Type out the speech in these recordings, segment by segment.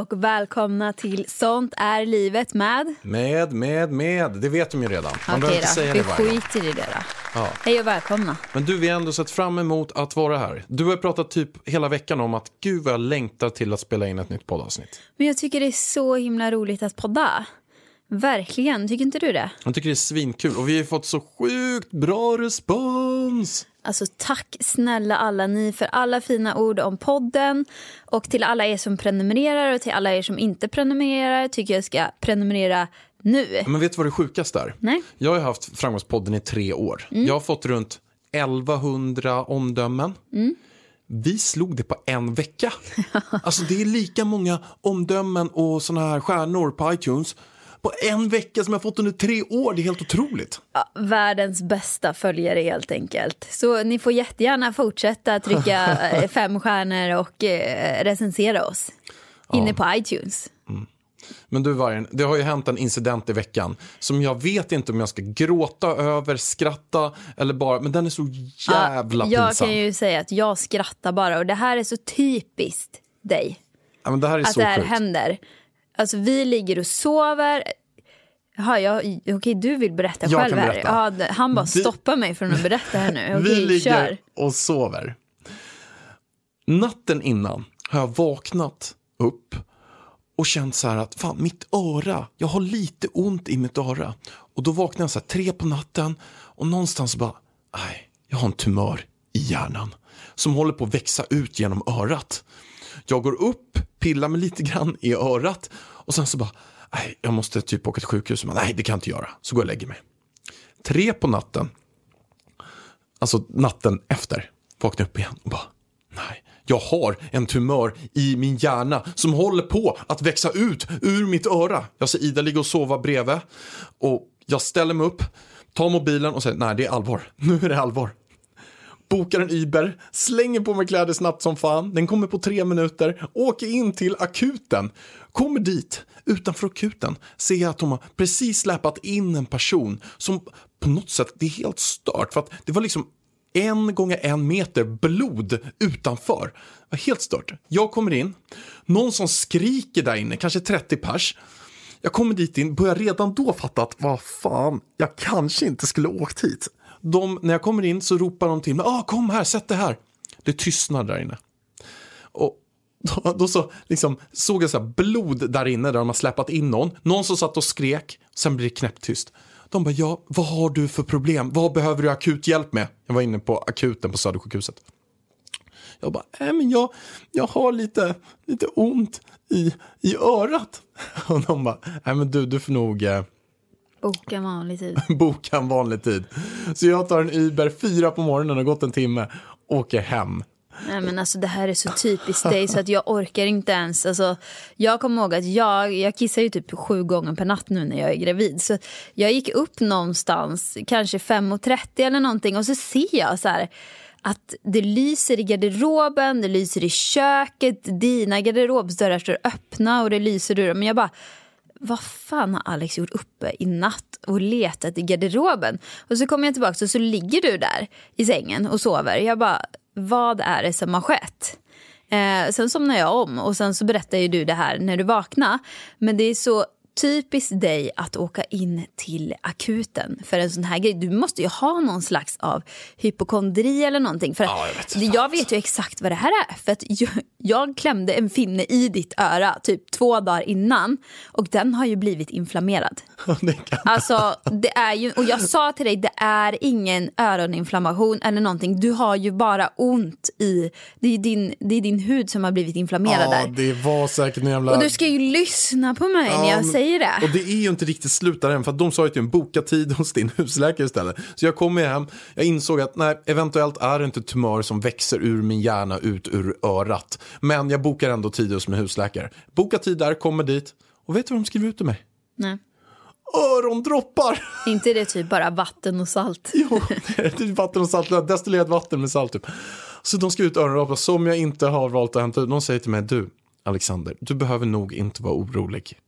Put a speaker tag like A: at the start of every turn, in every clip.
A: och välkomna till Sånt är livet med...
B: Med, med, med. Det vet de ju redan. Man behöver
A: Okej
B: inte
A: då,
B: säga
A: vi
B: det varje gång.
A: skiter i det då.
B: Ja.
A: Hej och välkomna.
B: Men du, vi har ändå sett fram emot att vara här. Du har pratat typ hela veckan om att gud vad jag längtar till att spela in ett nytt poddavsnitt.
A: Men jag tycker det är så himla roligt att podda. Verkligen, tycker inte du det?
B: Jag tycker det är svinkul och vi har fått så sjukt bra respons.
A: Alltså tack snälla alla ni för alla fina ord om podden. Och till alla er som prenumererar och till alla er som inte prenumererar tycker jag ska prenumerera nu.
B: Men vet du vad det sjukaste är?
A: Nej.
B: Jag har haft Framgångspodden i tre år.
A: Mm.
B: Jag har fått runt 1100 omdömen.
A: Mm.
B: Vi slog det på en vecka. alltså det är lika många omdömen och såna här stjärnor på iTunes på en vecka som jag fått under tre år. Det är helt otroligt.
A: Ja, världens bästa följare helt enkelt. Så ni får jättegärna fortsätta trycka eh, fem stjärnor och eh, recensera oss. Inne på iTunes.
B: Men du Vargen, det har ju hänt en incident i veckan som jag vet inte om jag ska gråta över, skratta eller bara, men den är så jävla
A: Ja, jag
B: pinsam.
A: kan ju säga att jag skrattar bara och det här är så typiskt dig.
B: ja, det här är
A: Att
B: så
A: det här
B: sjukt.
A: händer. Alltså vi ligger och sover. Jaha, jag, okej du vill berätta
B: Jag
A: själv
B: kan
A: här.
B: berätta.
A: Ja, han bara
B: Vi-
A: stoppar mig från att berätta här nu.
B: Vi
A: Okej,
B: ligger
A: kör.
B: och sover. Natten innan har jag vaknat upp och känt så här att fan mitt öra, jag har lite ont i mitt öra. Och då vaknar jag så här tre på natten och någonstans bara, nej, jag har en tumör i hjärnan som håller på att växa ut genom örat. Jag går upp, pillar mig lite grann i örat och sen så bara, nej, jag måste typ åka till sjukhus. Men, nej, det kan jag inte göra. Så går jag och lägger mig. Tre på natten alltså natten efter, vaknade upp igen och bara, nej, jag har en tumör i min hjärna som håller på att växa ut ur mitt öra. Jag ser Ida ligga och sova bredvid och jag ställer mig upp, tar mobilen och säger, nej det är allvar, nu är det allvar. Bokar en Uber, slänger på mig kläder snabbt som fan, den kommer på tre minuter, åker in till akuten, kommer dit, utanför akuten ser jag att de har precis släpat in en person som på något sätt, det är helt stört för att det var liksom en gånger en meter blod utanför. Det var helt stört. Jag kommer in, någon som skriker där inne, kanske 30 pers. Jag kommer dit in, börjar redan då fatta att vad fan, jag kanske inte skulle åkt hit. De, när jag kommer in så ropar de till mig, ah, kom här, sätt dig här. Det tystnar där inne. Och då, då så liksom, såg jag så här blod där inne där de har släpat in någon. Någon som satt och skrek, sen blir det knäpptyst. De bara, ja, vad har du för problem? Vad behöver du akut hjälp med? Jag var inne på akuten på Södersjukhuset. Jag bara, nej men jag, jag har lite, lite ont i, i örat. Och de bara, nej men du, du får nog eh,
A: Boka vanlig tid.
B: boka en vanlig tid. Så jag tar en Uber fyra på morgonen, har gått en timme, åker hem.
A: Nej men alltså det här är så typiskt dig så att jag orkar inte ens. Alltså, jag kommer ihåg att jag, jag kissar ju typ sju gånger per natt nu när jag är gravid. Så jag gick upp någonstans, kanske 5.30 eller någonting och så ser jag så här att det lyser i garderoben, det lyser i köket, dina garderobsdörrar står öppna och det lyser ur dem. Men jag bara, vad fan har Alex gjort uppe i natt och letat i garderoben? Och så kommer jag tillbaka och så ligger du där i sängen och sover. Jag bara, vad är det som har skett? Eh, sen somnar jag om och sen så berättar ju du det här när du vaknar. Men det är så typiskt dig att åka in till akuten för en sån här grej. Du måste ju ha någon slags av hypokondri eller någonting. För
B: Ja, jag vet
A: jag, vet ju exakt vad det här är. För att jag, jag klämde en finne i ditt öra typ två dagar innan och den har ju blivit inflammerad.
B: Det
A: Alltså, det är ju, och jag sa till dig, det är ingen öroninflammation eller någonting. Du har ju bara ont i, det är din, det är din hud som har blivit inflammerad
B: Ja,
A: där.
B: det var säkert en jävla...
A: Och du ska ju lyssna på mig när jag
B: men-
A: säger det.
B: Och det är ju inte riktigt slut där än, för de sa ju till en boka tid hos din husläkare istället. Så jag kom hem, jag insåg att nej, eventuellt är det inte tumör som växer ur min hjärna ut ur örat. Men jag bokar ändå tid hos min husläkare. Boka tid där, kommer dit. Och vet du vad de skriver ut till mig?
A: Nej.
B: Örondroppar!
A: Inte det typ bara vatten och salt?
B: Jo, det är typ vatten och salt, destillerat vatten med salt typ. Så de ska ut örondroppar som jag inte har valt att hämta ut. De säger till mig, du Alexander, du behöver nog inte vara orolig.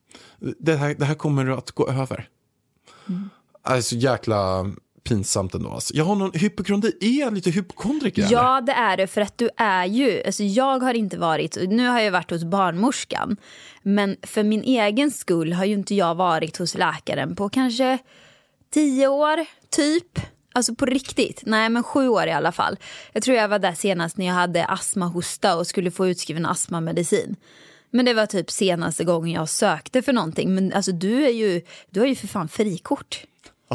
B: Det här, det här kommer att gå över.
A: Mm.
B: Alltså jäkla pinsamt ändå. Alltså. Jag har någon hypokondri, är jag lite hypokondriker?
A: Ja, det är det. För att du är ju... Alltså jag har inte varit... Nu har jag varit hos barnmorskan. Men för min egen skull har ju inte jag varit hos läkaren på kanske tio år, typ. Alltså på riktigt. Nej, men sju år i alla fall. Jag tror jag var där senast när jag hade astmahosta och skulle få utskriven astmamedicin. Men det var typ senaste gången jag sökte för någonting. Men alltså du är ju, du har ju för fan frikort.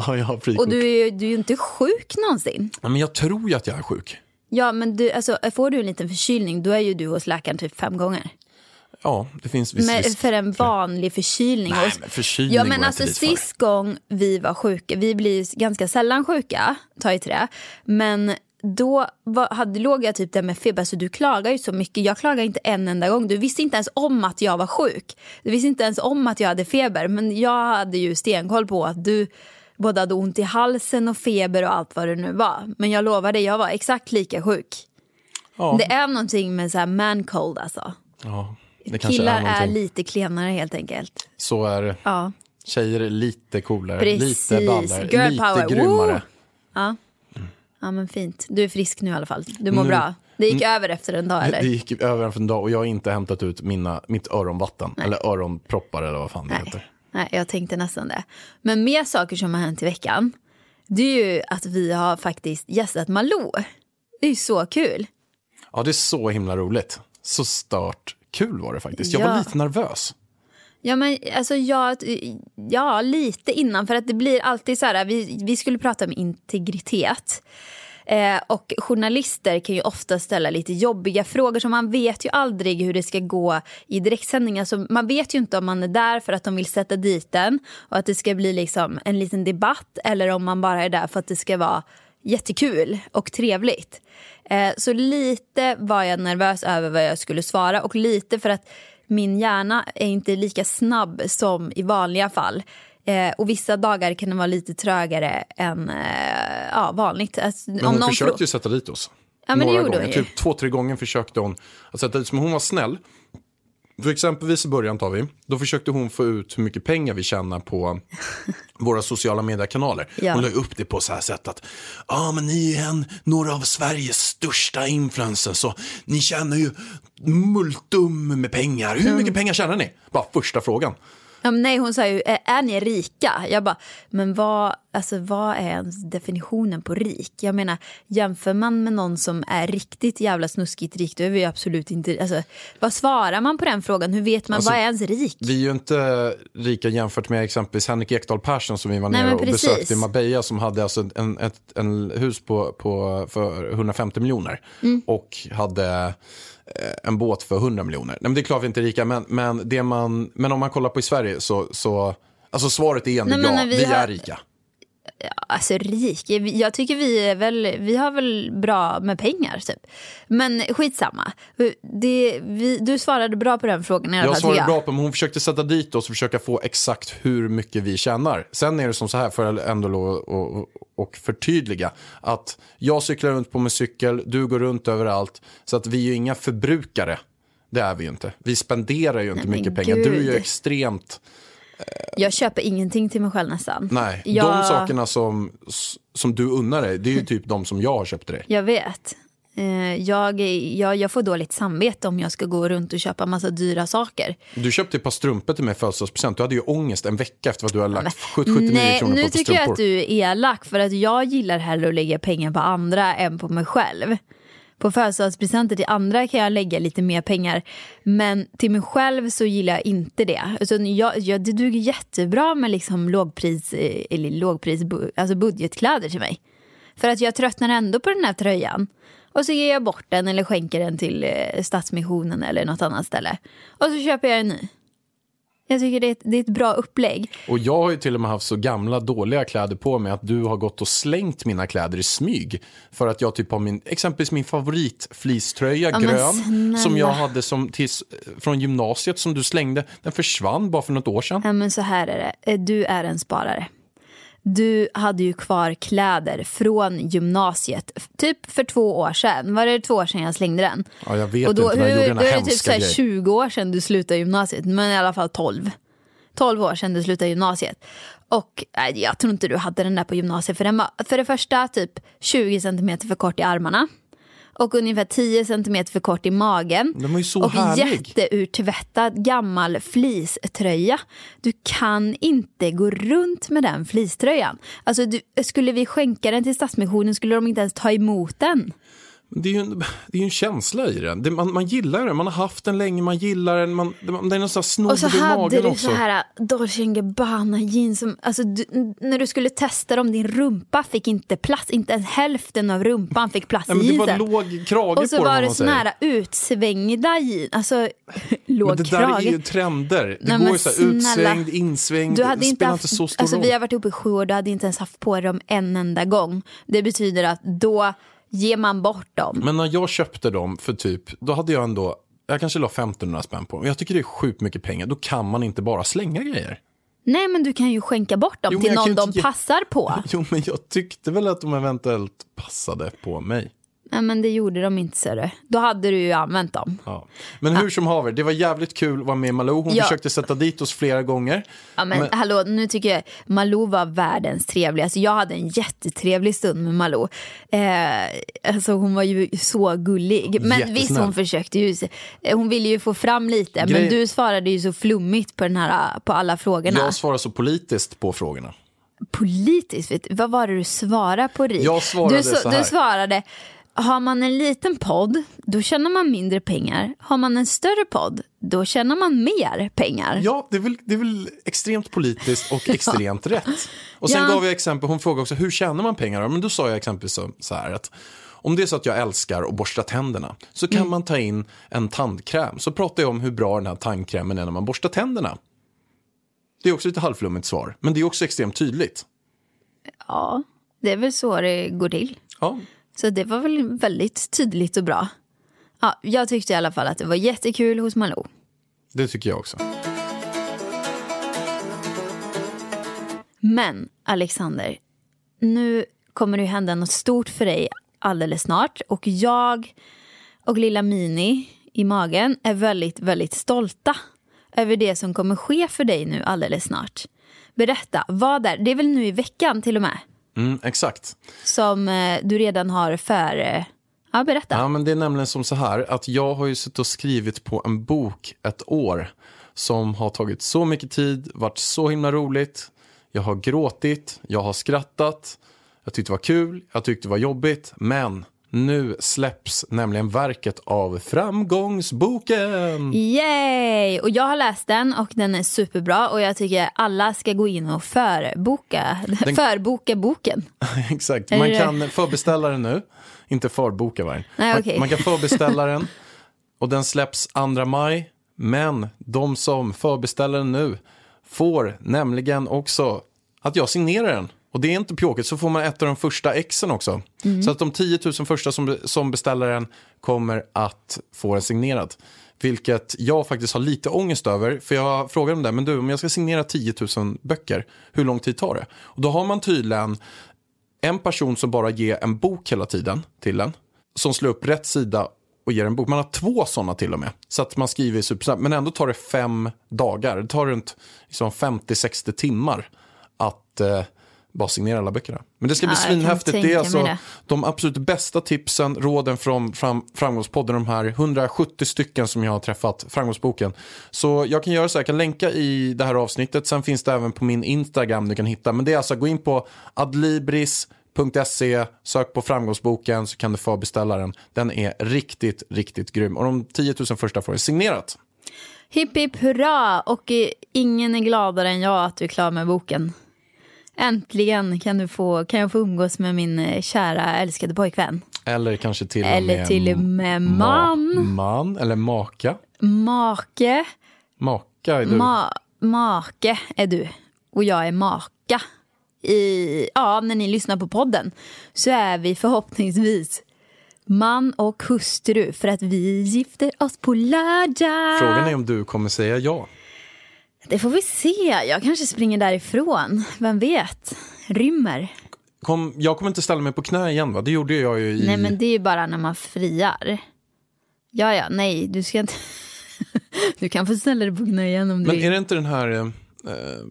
B: Ja, jag har frikort.
A: Och du är ju du är ju inte sjuk någonsin.
B: Ja, men jag tror ju att jag är sjuk.
A: Ja, men du, alltså, får du en liten förkylning då är ju du hos läkaren typ fem gånger.
B: Ja, det finns viss
A: Men
B: risk.
A: för en vanlig förkylning.
B: Nej, men förkylning
A: ja, men alltså
B: dit för.
A: sist gång vi var sjuka, vi blir ganska sällan sjuka, ta i det. Men då var, hade, låg jag typ där med feber, så du klagar ju så mycket. Jag klagar inte en enda gång. Du visste inte ens om att jag var sjuk. Du visste inte ens om att jag hade feber. Men jag hade ju stenkoll på att du både hade ont i halsen och feber och allt vad det nu var. Men jag lovar dig, jag var exakt lika sjuk.
B: Ja,
A: Det är någonting med så här man cold alltså.
B: ja,
A: Killar
B: är
A: är, lite klenare helt enkelt.
B: Så är det.
A: Ja.
B: Tjejer är lite coolare,
A: Precis.
B: lite ballare,
A: Girl
B: lite
A: power.
B: grymmare.
A: Woo! Ja. ja men fint. Du är frisk nu i alla fall. Du mår
B: Nu-
A: bra. Det gick över efter en dag eller?
B: Det gick över för en dag och jag har inte hämtat ut mina, mitt öronvatten. Eller öronproppar eller vad fan det heter.
A: Nej. Jag tänkte nästan det. Men mer saker som har hänt i veckan. Det är ju att vi har faktiskt gästat Malou. Det är ju så kul.
B: Ja, det är så himla roligt. Så stört kul var det faktiskt. Jag var
A: Ja.
B: lite nervös.
A: Ja, men alltså jag, ja, lite innan. För att det blir alltid så här, vi, vi skulle prata om integritet. Eh, och journalister kan ju ofta ställa lite jobbiga frågor så man vet ju aldrig hur det ska gå i direktsändning. Alltså, man vet ju inte om man är där för att de vill sätta dit den och att det ska bli liksom en liten debatt eller om man bara är där för att det ska vara jättekul och trevligt. Eh, så lite var jag nervös över vad jag skulle svara och lite för att min hjärna är inte lika snabb som i vanliga fall. Eh, och vissa dagar kan den vara lite trögare än eh, ja, vanligt. Alltså,
B: Men hon
A: någon
B: försökte ju sätta dit oss.
A: Ja, men det gjorde
B: gånger. Typ två, tre gånger försökte hon att sätta dit. Men hon var snäll. För exempelvis i början tar vi. Då försökte hon få ut hur mycket pengar vi tjänar på våra sociala mediekanaler.
A: Ja.
B: Hon la upp det på så här sätt att ja men ni är en, några av Sveriges största influencers så ni tjänar ju multum med pengar. Hur mycket pengar tjänar ni? Bara första frågan.
A: Ja, nej, hon sa ju, är, ni rika? Jag bara, men vad, alltså, vad är ens definitionen på rik? Jag menar, jämför man med någon som är riktigt jävla snuskigt rik, då är vi ju absolut inte... Alltså, vad svarar man på den frågan? Hur vet man,
B: Alltså,
A: vad är ens rik?
B: Vi är ju inte rika jämfört med exempelvis Henrik Ekdahl Persson som vi var nere och besökte i Marbella som hade alltså en, ett en hus på, på, för 150 miljoner
A: Mm.
B: och hade en båt för 100 miljoner. Nej, men det är klart vi inte är rika, men, men, det man, men om man kollar på i Sverige så, så alltså svaret är ändå ja, vi,
A: vi har-
B: är rika.
A: Alltså rik, jag tycker vi är väl, vi har väl bra med pengar typ. Men skitsamma. Det, vi, du svarade bra på den frågan i alla
B: Jag
A: fall.
B: svarade
A: tycker
B: bra på men hon försökte sätta dit oss och försöka få exakt hur mycket vi tjänar. Sen är det som så här, för att ändå och, och förtydliga, att jag cyklar runt på min cykel, du går runt överallt, så att vi är ju inga förbrukare. Det är vi ju inte. Vi spenderar ju inte
A: Nej,
B: mycket pengar. Du är ju extremt,
A: Jag köper ingenting till mig själv nästan.
B: nej, de
A: Jag-
B: sakerna som, som du unnar dig, det är ju typ de som jag har köpt till dig.
A: Jag vet. Eh, Jag, jag, jag får dåligt samvete om jag ska gå runt och köpa massa dyra saker.
B: Du köpte ett par strumpor till mig i födelsedagspresent, du hade ju ångest en vecka efter att du hade lagt 79
A: Nej,
B: kronor på
A: nu tycker jag att du är elak för att jag gillar hellre att lägga pengar på andra än på mig själv. På födelsedagspresenter till andra kan jag lägga lite mer pengar. Men till mig själv så gillar jag inte det. Alltså jag, jag, det duger jättebra med liksom lågpris, eh, eller lågpris, alltså budgetkläder till mig. För att jag tröttnar ändå på den här tröjan. Och så ger jag bort den eller skänker den till eh, Stadsmissionen eller något annat ställe. Och så köper jag en ny. Jag tycker det är ett, det är ett bra upplägg.
B: Och jag har ju till och med haft så gamla dåliga kläder på mig att du har gått och slängt mina kläder i smyg. För att jag typ har min, exempelvis min favoritfleecetröja,
A: Ja,
B: grön, som jag hade som tills, från gymnasiet som du slängde. Den försvann bara för något år sedan.
A: Ja, men så här är det. Eh, Du är en sparare. Du hade ju kvar kläder från gymnasiet, typ för två år sedan. Var det två år sedan jag slängde den?
B: Ja, jag vet
A: och då,
B: inte, men jag gjorde
A: då
B: en
A: är det typ
B: hemska
A: så här
B: grej.
A: 20 år sedan du slutade gymnasiet, men i alla fall 12. 12 år sedan du slutade gymnasiet. Och nej, jag tror inte du hade den där på gymnasiet, för den var för det första typ 20 centimeter för kort i armarna. Och ungefär 10 centimeter för kort i magen.
B: Den var ju så
A: och
B: härlig.
A: jätteurtvättad gammal fleecetröja. Du kan inte gå runt med den fleecetröjan. Alltså, du, skulle vi skänka den till Stadsmissionen skulle de inte ens ta emot den.
B: Det är ju en, det är en känsla i den. Det, man, man gillar den, man har haft den länge, man gillar den. Man, det, det är någon sån här snodd
A: Och så
B: i
A: hade
B: magen
A: du
B: också.
A: så här Dolce Gabbana jeans som, alltså du, när du skulle testa dem, din rumpa fick inte plats, inte ens hälften av rumpan fick plats
B: men
A: i
B: det var
A: jeansen.
B: låg krage
A: Och så
B: på dem,
A: var
B: om
A: det såna här utsvängda jeans, alltså låg
B: Men det där
A: krage.
B: är ju trender. Det
A: Nej,
B: går ju så här
A: snälla.
B: utsvängd, insvängd.
A: Du hade inte haft,
B: inte så stor
A: alltså,
B: roll.
A: Vi har varit uppe i sju år, du hade inte ens haft på dem en enda gång. Det betyder att då ger man bort dem.
B: Men när jag köpte dem för typ, då hade jag ändå, jag kanske la 1500 spänn på dem. Jag tycker det är sjukt mycket pengar. Då kan man inte bara slänga grejer.
A: Nej men du kan ju skänka bort dem
B: Jo,
A: till någon de
B: inte
A: passar på.
B: Jo, men jag tyckte väl att de eventuellt passade på mig.
A: Nej men det gjorde de inte ser du. Då hade du ju använt dem.
B: Ja. Men hur som haver, det var jävligt kul att vara med Malou. Hon
A: Ja.
B: försökte sätta dit oss flera gånger.
A: Ja, men,
B: Men-
A: hallå, nu tycker jag Malou var världens trevligaste. Jag hade en jättetrevlig stund med Malou. Eh, alltså hon var ju så gullig. Men
B: Jättesnäll.
A: visst, hon försökte ju. eh, Hon ville ju få fram lite. Men
B: Grej-
A: du svarade ju så flummigt på, den här, på alla frågorna.
B: Jag svarar så politiskt på frågorna.
A: Politiskt, vad var det du svarade på Rik?
B: Jag svarade
A: du,
B: så här.
A: du svarade, har man en liten podd, då tjänar man mindre pengar. Har man en större podd, då tjänar man mer pengar.
B: Ja, det är väl, det är väl extremt politiskt och extremt rätt. Och sen
A: Ja.
B: gav jag exempel, hon frågade också hur tjänar man pengar? Men då sa jag exempelvis så, så här att om det är så att jag älskar att borsta tänderna så kan
A: Mm.
B: man ta in en tandkräm. Så pratar jag om hur bra den här tandkrämen är när man borstar tänderna. Det är också ett halvflummigt svar, men det är också extremt tydligt.
A: Ja, det är väl så det går till.
B: Ja,
A: Så det var väl väldigt tydligt och bra. Ja, jag tyckte i alla fall att det var jättekul hos Malou.
B: det tycker jag också.
A: Men Alexander, nu kommer det hända något stort för dig alldeles snart. Och jag och lilla Mini i magen är väldigt, väldigt stolta över det som kommer ske för dig nu alldeles snart. Berätta, vad är det? är väl nu i veckan till och med
B: Mm, exakt.
A: som eh, du redan har för... Eh, ja, berätta.
B: Ja, men det är nämligen som så här att jag har ju suttit och skrivit på en bok ett år som har tagit så mycket tid, varit så himla roligt. Jag har gråtit, jag har skrattat, jag tyckte det var kul, jag tyckte det var jobbigt, men nu släpps nämligen verket av Framgångsboken.
A: Yay! Och jag har läst den och den är superbra och jag tycker alla ska gå in och förboka, förboka boken.
B: Exakt, man kan förbeställa den nu, inte förboka vargen.
A: Nej,
B: man,
A: okej.
B: man kan förbeställa den och den släpps 2 maj. Men de som förbeställer den nu får nämligen också att jag signerar den. Och det är inte pjåkigt, så får man ett av de första exen också.
A: Mm.
B: Så att de 10 000 första som, som beställer den kommer att få den signerad. Vilket jag faktiskt har lite ångest över. För jag frågade dem där, men du om jag ska signera 10 000 böcker, hur lång tid tar det? Och då har man tydligen en person som bara ger en bok hela tiden till en. Som slår upp rätt sida och ger en bok. Man har två sådana till och med. Så att man skriver supersnabbt. Men ändå tar det fem dagar. Det tar runt liksom 50-60 timmar att eh, bara signera alla böckerna. Men det ska bli
A: Ja,
B: svinhäftigt. Det är alltså
A: det.
B: de absolut bästa tipsen, råden från fram, Framgångspodden, de här 170 stycken som jag har träffat, Framgångsboken. Så jag kan göra så här, jag kan länka i det här avsnittet, sen finns det även på min Instagram du kan hitta. Men det är alltså, gå in på .se, sök på framgångsboken så kan du få beställa den. Den är riktigt, riktigt grym. Och de 10 000 första får det signerat.
A: Hipp hipp hurra! Och eh, ingen är gladare än jag att du är klar med boken. Äntligen kan, du få, kan jag få umgås med min eh, kära älskade pojkvän.
B: Eller kanske till och
A: Eller
B: med
A: till och med
B: ma-
A: man.
B: man eller maka.
A: Make.
B: Maka är du.
A: Ma make är du. Och jag är maka. I, ja, när ni lyssnar på podden så är vi förhoppningsvis man och hustru för att vi gifter oss på lördag.
B: Frågan är om du kommer säga ja.
A: Det får vi se. Jag kanske springer därifrån. Vem vet? Rymmer.
B: Kom, jag kommer inte ställa mig på knä igen va? Det gjorde jag ju i...
A: Nej, men det är ju bara när man friar. Ja, ja, nej, du ska inte... du kan få ställa dig på knä igen om du
B: Men är det inte den här eh, eh,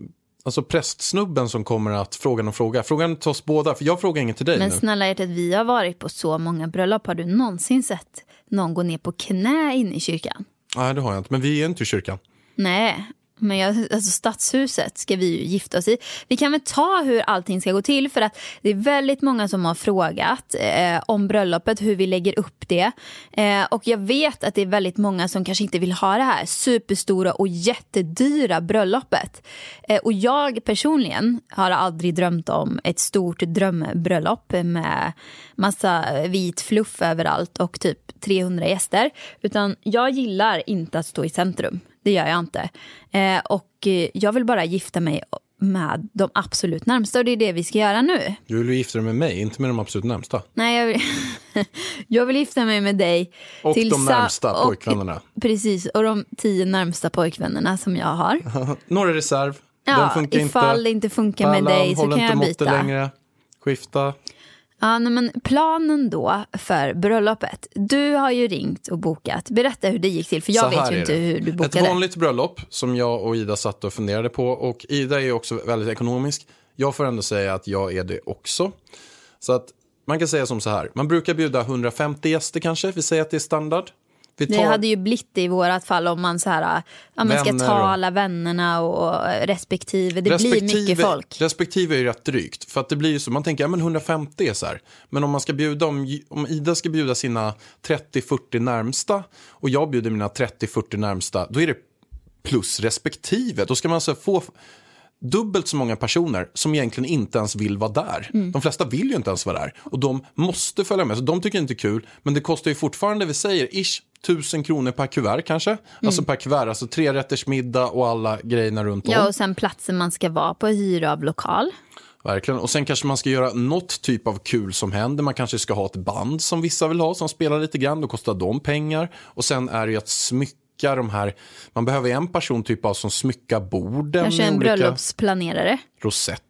B: alltså prästsnubben som kommer att fråga någon fråga? Frågan till oss båda, för jag frågar inget till dig
A: Men
B: nu.
A: snälla hjärtat, vi har varit på så många bröllop. Har du någonsin sett någon gå ner på knä inne i kyrkan?
B: Nej, det har jag inte. Men vi är inte i kyrkan.
A: Nej, men jag, alltså stadshuset ska vi ju gifta oss i. Vi kan väl ta hur allting ska gå till för att det är väldigt många som har frågat eh, om bröllopet, hur vi lägger upp det. Eh, och jag vet att det är väldigt många som kanske inte vill ha det här superstora och jättedyra bröllopet. Eh, och jag personligen har aldrig drömt om ett stort drömbröllop med massa vit fluff överallt och typ 300 gäster. Utan jag gillar inte att stå i centrum. Det gör jag inte. Eh, och eh, jag vill bara gifta mig med de absolut närmsta och det är det vi ska göra nu.
B: Du vill gifta dig med mig, inte med de absolut närmsta.
A: Nej, jag vill, jag vill gifta mig med dig.
B: Och de närmsta
A: och-
B: pojkvännerna.
A: Precis, och de tio närmsta pojkvännerna som jag har.
B: Några reserv. Den
A: Ja,
B: funkar
A: ifall
B: inte.
A: det inte funkar med
B: Pallan
A: dig så kan jag byta.
B: längre. Skifta.
A: Ja, men planen då för bröllopet. Du har ju ringt och bokat. Berätta hur det gick till, för jag vet ju inte
B: det.
A: hur du
B: Ett
A: bokade.
B: vanligt bröllop som jag och Ida satt och funderade på. Och Ida är också väldigt ekonomisk. Jag får ändå säga att jag är det också. Så att man kan säga som så här. Man brukar bjuda 150 gäster kanske. Vi säger att det är standard. Vi
A: Det
B: tar-
A: hade ju blivit det i vårat fall om man så här, ja, man ska ta alla vännerna och respektive. Det blir mycket folk.
B: Respektive är ju rätt drygt. För att det blir ju så, man tänker, ja men 150 är så här. Men om man ska bjuda, om, om Ida ska bjuda sina 30-40 närmsta och jag bjuder mina 30-40 närmsta, då är det plus respektive. Då ska man alltså få dubbelt så många personer som egentligen inte ens vill vara där.
A: Mm.
B: De flesta vill ju inte ens vara där. Och de måste följa med. Så de tycker inte det är kul. Men det kostar ju fortfarande, vi säger, ish, tusen kronor per kuvert kanske. Alltså per kuvert, alltså tre rätters middag och alla grejerna runt om.
A: Mm. Ja, och sen platsen man ska vara på, hyra av lokal.
B: Verkligen. Och sen kanske man ska göra något typ av kul som händer. Man kanske ska ha ett band som vissa vill ha som spelar lite grann. Då kostar de pengar. Och sen är det ju att smycka de här. Man behöver en person typ av som smyckar borden.
A: Kanske en
B: olika
A: bröllopsplanerare.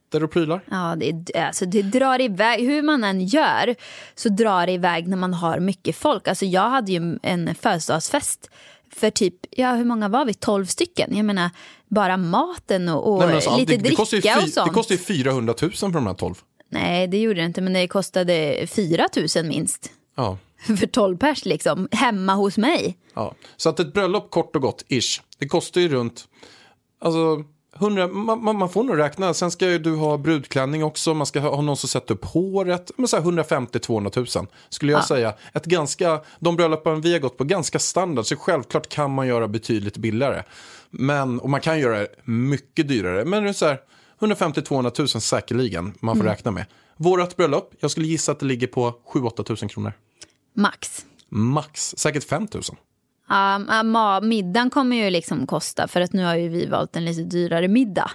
B: Rosetter och prylar.
A: Ja, det, alltså, det drar iväg. Hur man än gör så drar det iväg när man har mycket folk. Alltså, jag hade ju en födelsedagsfest för typ, ja hur många var vi? 12 stycken. Jag menar, bara maten och, och
B: Nej, alltså,
A: lite
B: det,
A: dricka
B: fy,
A: och sånt.
B: det kostar ju 400 000 för de här 12.
A: Nej, det gjorde det inte, men det kostade 4 000 minst.
B: Ja.
A: För 12 pers liksom, hemma hos mig.
B: Ja. Så att ett bröllop kort och gott, ish, det kostar ju runt, alltså 100, man, man, får nog räkna, sen ska ju du ha brudklänning också, man ska ha, ha någon som sätter upp håret, men så här 150-200 000 skulle jag säga. Ett ganska, de bröllopen vi har gått på, ganska standard, så självklart kan man göra betydligt billigare. Men, och man kan göra det mycket dyrare, men det är så här 150-200 000 säkerligen man får räkna med. Vårat bröllop, jag skulle gissa att det ligger på 7-8 000 kronor.
A: Max.
B: Max, säkert 5 000.
A: Ma- middagen kommer ju liksom kosta för att nu har ju vi valt en lite dyrare middag.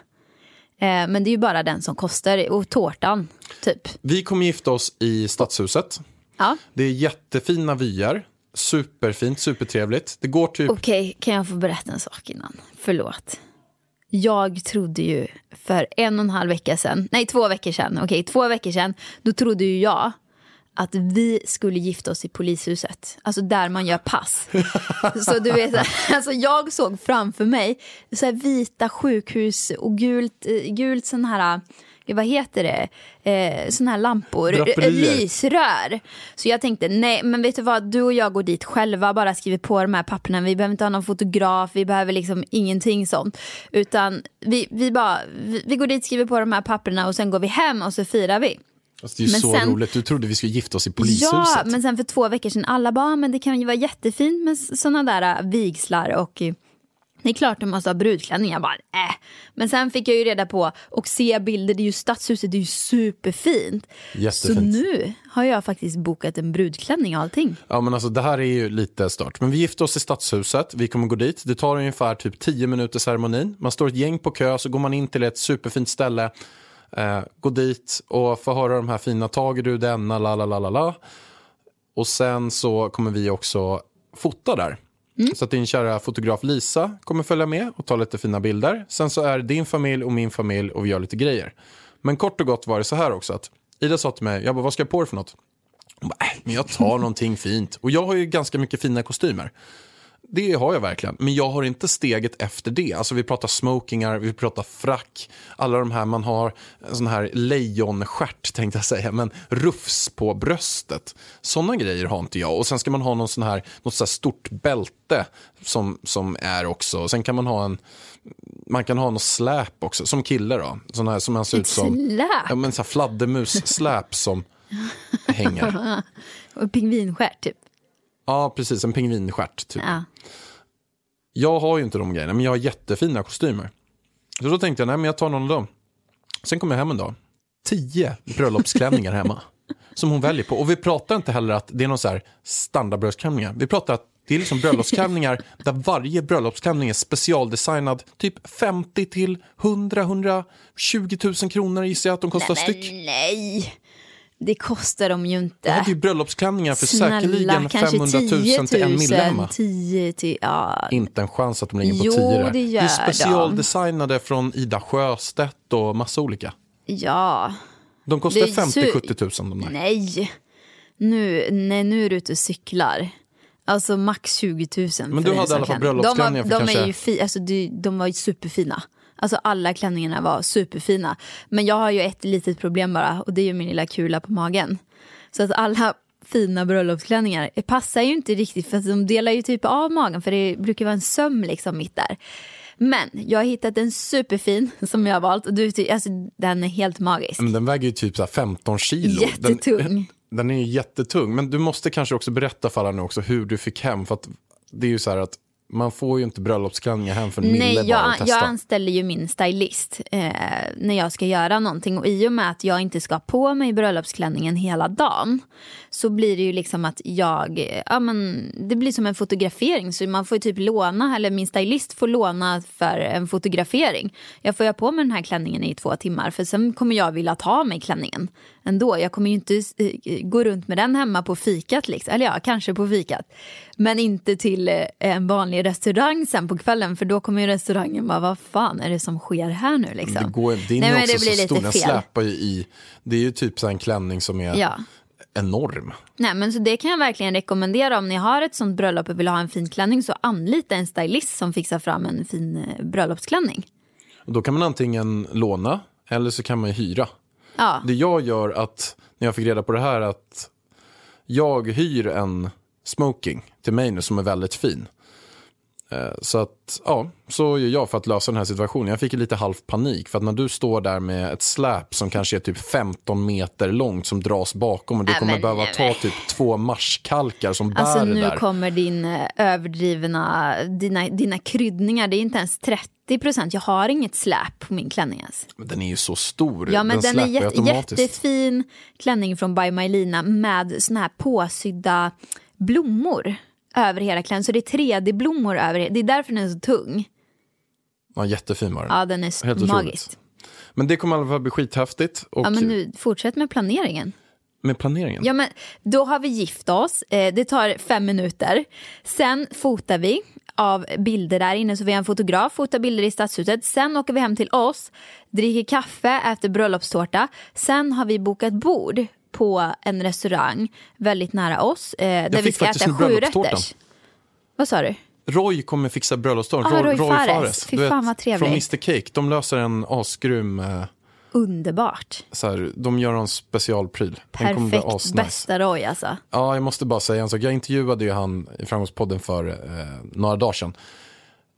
A: Eh, men det är ju bara den som kostar och tårtan typ.
B: Vi kommer gifta oss i Stadshuset.
A: Ja.
B: Det är jättefina vyer. Superfint, supertrevligt. Det går typ...
A: Okej, kan jag få berätta en sak innan? Förlåt. Jag trodde ju för en och en halv vecka sedan, nej två veckor sedan, okej två veckor sedan, då trodde ju jag att vi skulle gifta oss i polishuset. Alltså där man gör pass. Så du vet, alltså jag såg framför mig så här vita sjukhus och gult, eh, gult sån här, eh, vad heter det, eh, sån här lampor,
B: Draperier.
A: eh, lysrör. Så jag tänkte, nej men vet du vad, du och jag går dit själva, bara skriver på de här papperna. Vi behöver inte ha någon fotograf, vi behöver liksom ingenting sånt. Utan vi, vi bara, vi, vi går dit, skriver på de här papperna och sen går vi hem och så firar vi.
B: Fast det är ju
A: Men
B: så
A: sen-
B: roligt. Du trodde vi skulle gifta oss i polishuset.
A: Ja, men sen för två veckor sedan, alla bara, "Ah, men det kan ju vara jättefint med sådana där äh, vigslar och eh, det är klart du måste ha brudklänning. Jag bara, äh. Men sen fick jag ju reda på och se bilder, det är ju stadshuset, det är ju superfint.
B: Jättefint.
A: Så nu har jag faktiskt bokat en brudklänning och allting.
B: Ja, men alltså, det här är ju lite stört. Men vi gifter oss i Stadshuset. Vi kommer gå dit. Det tar ungefär typ 10 minuter ceremonin. Man står ett gäng på kö, så går man in till ett superfint ställe. Eh, går dit och får höra de här fina, tager du denna, la la la la la. Och sen så kommer vi också fota där. Så att din kära fotograf Lisa kommer följa med och ta lite fina bilder. Sen så är det din familj och min familj och vi gör lite grejer. Men kort och gott var det så här också att Ida sa till mig, jag bara, vad ska jag på dig för något? Hon bara, äh, men jag tar någonting fint. Och jag har ju ganska mycket fina kostymer. Det har jag verkligen. Men jag har inte steget efter det. Alltså vi pratar smokingar, vi pratar frack. Alla de här, man har en sån här lejonstjärt tänkte jag säga. Men rufs på bröstet. Sådana grejer har inte jag. Och sen ska man ha någon sån här, något så här stort bälte som, som är också. Sen kan man ha en, man kan ha något släp också. Som kille då. Sån här som man ser ut som.
A: Släp?
B: Ja men så här fladdermus-släp som hänger.
A: Och pingvinstjärt typ.
B: Ja, precis. En pingvinstjärt. Typ.
A: Ja.
B: Jag har ju inte de grejerna, men jag har jättefina kostymer. Så då tänkte jag, nej men jag tar någon av dem. Sen kom jag hem en dag. Tio bröllopsklänningar hemma. Som hon väljer på. Och vi pratar inte heller att det är någon så här standardbröllopsklänningar. Vi pratar att det är liksom bröllopsklänningar där varje bröllopsklänning är specialdesignad. Typ 50 till 100, 120 000 kronor gissar jag att de kostar
A: Nej,
B: styck.
A: nej. Det kostar de ju inte.
B: Jag hade ju bröllopsklänningar för
A: Snälla,
B: säkerligen
A: kanske
B: 500 000 till en mille hemma.
A: 10 till, ja.
B: Inte en chans att de ligger på
A: Jo,
B: 10 där.
A: det gör
B: är
A: de.
B: specialdesignade från Ida Sjöstedt och massa olika.
A: ja.
B: De kostar
A: Det är su-
B: 50-70 000 de där.
A: Nej. Nu, nej, nu är du ute och cyklar. Alltså max 20 000 för
B: Men du hade i alla fall
A: klänning.
B: bröllopsklänningar
A: De,
B: för
A: de,
B: kanske-
A: är ju fi, alltså, de, de var ju superfina. Alltså alla klänningarna var superfina. Men jag har ju ett litet problem bara och det är ju min lilla kula på magen. Så att alla fina bröllopsklänningar det passar ju inte riktigt för de delar ju typ av magen för det brukar vara en söm liksom mitt där. Men jag har hittat en superfin som jag har valt och du, alltså, den är helt magisk.
B: Men den väger ju typ så här 15 kilo.
A: Jättetung.
B: Den, den är ju jättetung. Men du måste kanske också berätta för alla nu också hur du fick hem. För att det är ju så här att man får ju inte bröllopsklänningar hem för en mille
A: Nej,
B: bara
A: jag,
B: att testa.
A: jag anställer ju min stylist eh, när jag ska göra någonting. Och i och med att jag inte ska ha på mig bröllopsklänningen hela dagen så blir det ju liksom att jag, eh, ja men det blir som en fotografering. Så man får ju typ låna, eller min stylist får låna för en fotografering. Jag får ju ha på mig den här klänningen i två timmar för sen kommer jag vilja ta mig klänningen ändå. Jag kommer ju inte eh, gå runt med den hemma på fikat liksom. Eller ja, kanske på fikat. Men inte till eh, en vanlig restaurang sen på kvällen för då kommer ju restaurangen bara, vad fan är det som sker här nu liksom?
B: det går, din
A: Nej,
B: är
A: men
B: också
A: det blir
B: så stor,
A: lite
B: den
A: fel.
B: i. Det är ju typ så en klänning som är
A: Ja.
B: enorm.
A: Nej men så det kan jag verkligen rekommendera om ni har ett sånt bröllop och vill ha en fin klänning så anlita en stylist som fixar fram en fin eh, bröllopsklänning.
B: Då kan man antingen låna eller så kan man hyra.
A: Ja,
B: Det jag gör att, när jag fick reda på det här, att jag hyr en smoking till mig nu som är väldigt fin. Eh, Så att, ja, så gör jag för att lösa den här situationen. Jag fick lite halv panik för att när du står där med ett släp som kanske är typ 15 meter långt som dras bakom och du
A: Nej,
B: kommer
A: men,
B: behöva
A: nej,
B: ta typ två marskalkar som bär
A: alltså
B: det
A: nu
B: där.
A: kommer din eh, överdrivna, dina, dina kryddningar, det är inte ens 30 procent. Jag har inget släp på min klänning ens.
B: Men Den är ju så stor,
A: Ja men den, är
B: släpar ju
A: jätte, jättefin klänning från By Mylina med såna här påsydda blommor över hela klänningen. Så det är 3D-blommor över, det är därför den är så tung.
B: Ja, jättefin var den.
A: Ja den är
B: Helt
A: magisk.
B: Men det kommer i alla fall bli skithäftigt. Och
A: Ja men nu, fortsätt med planeringen.
B: med planeringen.
A: Ja men då har vi gift oss, eh, det tar fem minuter. Sen fotar vi av bilder där inne, så vi har en fotograf, fotar bilder i stadshuset. Sen åker vi hem till oss, dricker kaffe, äter bröllopstårta. Sen har vi bokat bord på en restaurang väldigt nära oss. Eh, där vi ska äta
B: bröllopstårta.
A: sjurätters. Vad sa du?
B: Roy kommer fixa bröllopsdagen.
A: Ah, Roy Fares. Fy
B: Du
A: fan, vad trevlig.
B: Från Mr Cake. De löser en asgrym... Eh,
A: Underbart.
B: så här, de gör en specialpryl.
A: Perfekt. Bästa Roy alltså.
B: Ja, jag måste bara säga en sak. Jag intervjuade ju han i Framgångspodden för eh, några dagar sedan.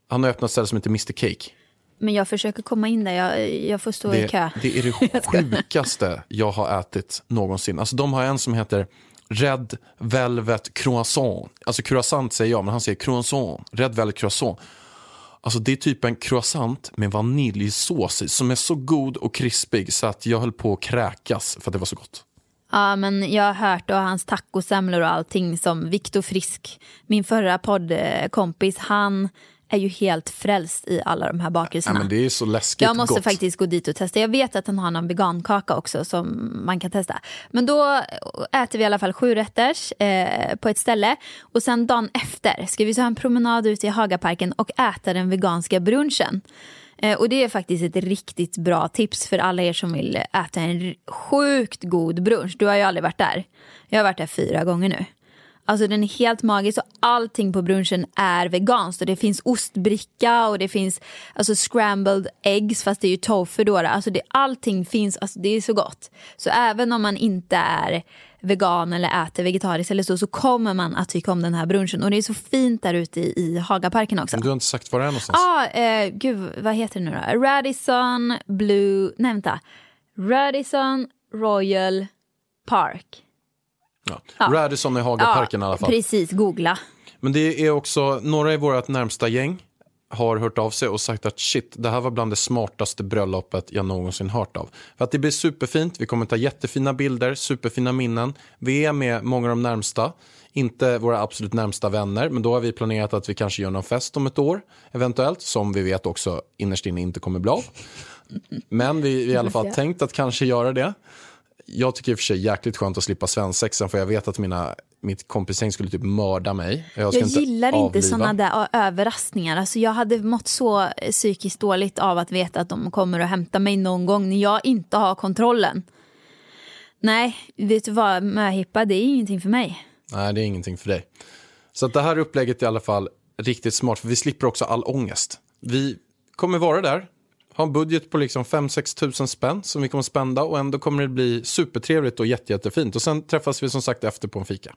B: Han har öppnat ett ställe som heter Mr Cake.
A: Men jag försöker komma in där, jag, jag får stå i
B: Det,
A: kö.
B: det är det sjukaste jag har ätit någonsin. Alltså de har en som heter Red Velvet Croissant. Alltså croissant säger jag, men han säger croissant. Red Velvet Croissant. Alltså det är typ en croissant med vaniljsås i som är så god och krispig så att jag höll på att kräkas för att det var så gott.
A: Ja, men jag har hört och hans tacosemlor och allting som Viktor Frisk, min förra poddkompis, han är ju helt frälst i alla de här bakelserna.
B: men det är så läskigt
A: Jag måste
B: gott.
A: faktiskt gå dit och testa. Jag vet att han har någon vegankaka också som man kan testa. Men då äter vi i alla fall sju rätters eh, på ett ställe. Och sen dagen efter ska vi ta en promenad ut i Hagaparken och äta den veganska brunchen. Eh, och det är faktiskt ett riktigt bra tips för alla er som vill äta en sjukt god brunch. Du har ju aldrig varit där. Jag har varit där fyra gånger nu. Alltså den är helt magisk och allting på brunchen är veganskt. Och det finns ostbricka och det finns alltså scrambled eggs fast det är ju tofu då. Alltså det, allting finns, alltså det är så gott. Så även om man inte är vegan eller äter vegetariskt eller så, så kommer man att tycka om den här brunchen. Och det är så fint där ute i, i Hagaparken också.
B: Du har inte sagt var det är någonstans.
A: Ja, ah, eh, gud vad heter det nu då? Radisson Blue, nej vänta. Radisson Royal Park.
B: Ja. Radisson i Hagaparken i alla fall.
A: Precis, googla.
B: Men det är också, några i vårt närmsta gäng har hört av sig och sagt att shit, det här var bland det smartaste bröllopet jag någonsin hört av. För att det blir superfint, vi kommer ta jättefina bilder, superfina minnen. Vi är med många av de närmsta, inte våra absolut närmsta vänner, men då har vi planerat att vi kanske gör någon fest om ett år, eventuellt, som vi vet också innerst inne inte kommer bli av. Men vi, vi har i alla fall tänkt att kanske göra det. Jag tycker i och för sig jäkligt skönt att slippa svensexan för jag vet att mina, mitt kompisgäng skulle typ mörda mig. ska
A: Jag gillar inte såna där överraskningar. Alltså jag hade mått så psykiskt dåligt av att veta att de kommer att hämta mig någon gång när jag inte har kontrollen. Nej, vet du vad, möhippa det är ingenting för mig.
B: Nej, det är ingenting för dig. Så att det här upplägget är i alla fall riktigt smart, för vi slipper också all ångest. Vi kommer vara där, ha en budget på liksom 5-6 tusen spänn som vi kommer spända och ändå kommer det bli supertrevligt och jätte, jättefint. Och sen träffas vi som sagt efter på en fika.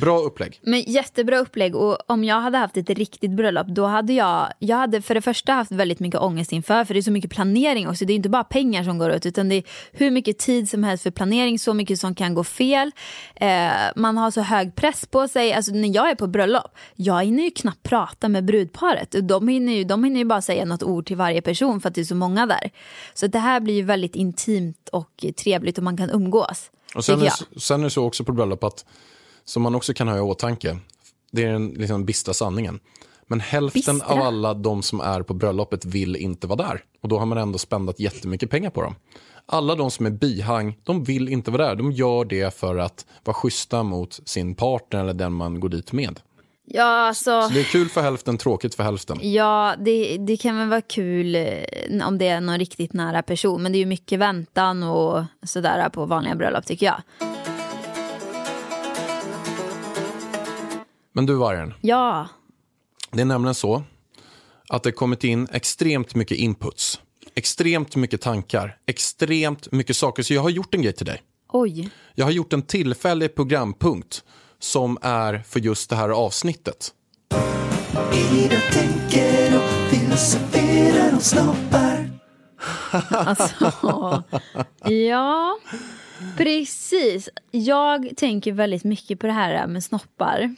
B: Bra upplägg.
A: Men jättebra upplägg och om jag hade haft ett riktigt bröllop då hade jag, jag hade för det första haft väldigt mycket ångest inför för det är så mycket planering också. Det är inte bara pengar som går ut utan det är hur mycket tid som helst för planering, så mycket som kan gå fel. Eh, man har så hög press på sig. Alltså när jag är på bröllop, jag hinner ju knappt prata med brudparet. De hinner ju, de hinner ju bara säga något ord till varje person för att det så många där. Så det här blir ju väldigt intimt och trevligt och man kan umgås.
B: Och sen är, sen är det så också på bröllop att, som man också kan ha i åtanke, det är den liksom bistra sanningen. Men hälften
A: Bistra?
B: av alla de som är på bröllopet vill inte vara där. Och då har man ändå spändat jättemycket pengar på dem. Alla de som är bihang, de vill inte vara där. De gör det för att vara schyssta mot sin partner eller den man går dit med.
A: Ja, alltså...
B: Så det är kul för hälften, tråkigt för hälften.
A: Ja, det, det kan väl vara kul eh, om det är någon riktigt nära person. Men det är ju mycket väntan och sådär på vanliga bröllop tycker jag.
B: Men du Vargen,
A: Ja,
B: det är nämligen så att det kommit in extremt mycket inputs. Extremt mycket tankar, extremt mycket saker. Så jag har gjort en grej till dig.
A: oj.
B: Jag har gjort en tillfällig programpunkt som är för just det här avsnittet.
C: Ida tänker och filosoferar om snoppar
A: Alltså, ja, precis. Jag tänker väldigt mycket på det här med snoppar.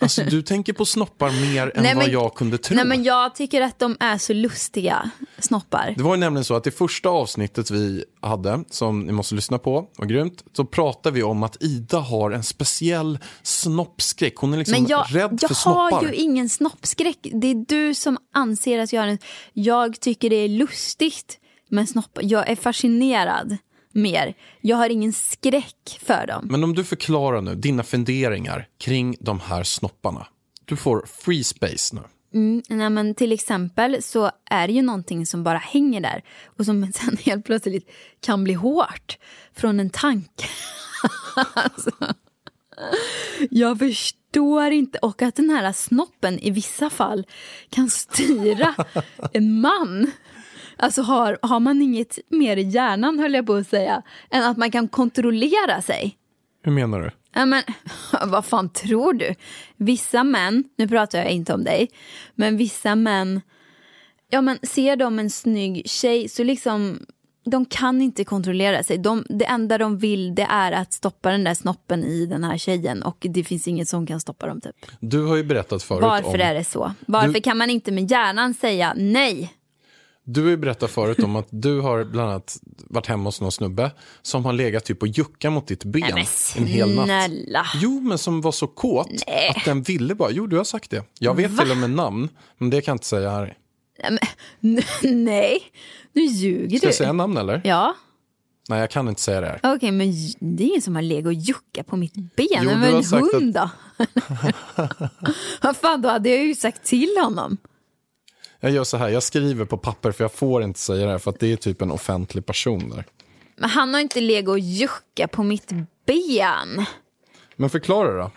B: Alltså du tänker på snoppar mer än
A: Nej,
B: vad
A: men-
B: jag kunde tro.
A: Nej, men jag tycker att de är så lustiga, snoppar.
B: Det var ju nämligen så att det första avsnittet vi hade, som ni måste lyssna på, var grymt, så pratade vi om att Ida har en speciell snoppskräck. Hon är liksom
A: Men jag,
B: rädd
A: jag
B: för snoppar.
A: har ju ingen snoppskräck. Det är du som anser att jag har en... Jag tycker det är lustigt med snoppar. Jag är fascinerad mer. Jag har ingen skräck för dem.
B: Men om du förklarar nu dina funderingar kring de här snopparna. Du får free space nu.
A: Mm, nej, men till exempel så är det ju någonting som bara hänger där och som sen helt plötsligt kan bli hårt från en tanke. alltså, jag förstår inte. Och att den här snoppen i vissa fall kan styra en man. Alltså har, har man inget mer i hjärnan höll jag på att säga än att man kan kontrollera sig.
B: Hur menar du?
A: Ja, men vad fan tror du? Vissa män, nu pratar jag inte om dig, men vissa män Ja men ser de en snygg tjej så liksom de kan inte kontrollera sig. De, det enda de vill det är att stoppa den där snoppen i den här tjejen och det finns inget som kan stoppa dem typ.
B: Du har ju berättat förut
A: Varför
B: om...
A: är det så? Varför
B: Du-
A: kan man inte med hjärnan säga nej?
B: Du har ju berättat förut om att du har bland annat varit hemma hos någon snubbe som har legat typ och juckat mot ditt ben
A: Nej,
B: en hel natt.
A: snälla.
B: Jo, men som var så kåt
A: Nej.
B: att den ville bara. Jo, du har sagt det. Jag vet till och med namn, men det kan jag inte säga här.
A: Nej, nu ljuger
B: Ska
A: du.
B: jag säga namn eller?
A: Ja,
B: Nej, jag kan inte säga det här.
A: okej men det är ingen som har legat och juckat på mitt ben.
B: Jo,
A: men en hund då? Vad fan, då hade jag ju sagt till honom.
B: Jag gör så här, jag skriver på papper för jag får inte säga det här för att det är typ en offentlig person där.
A: Men han har inte legat och juckat på mitt ben.
B: Men förklara då.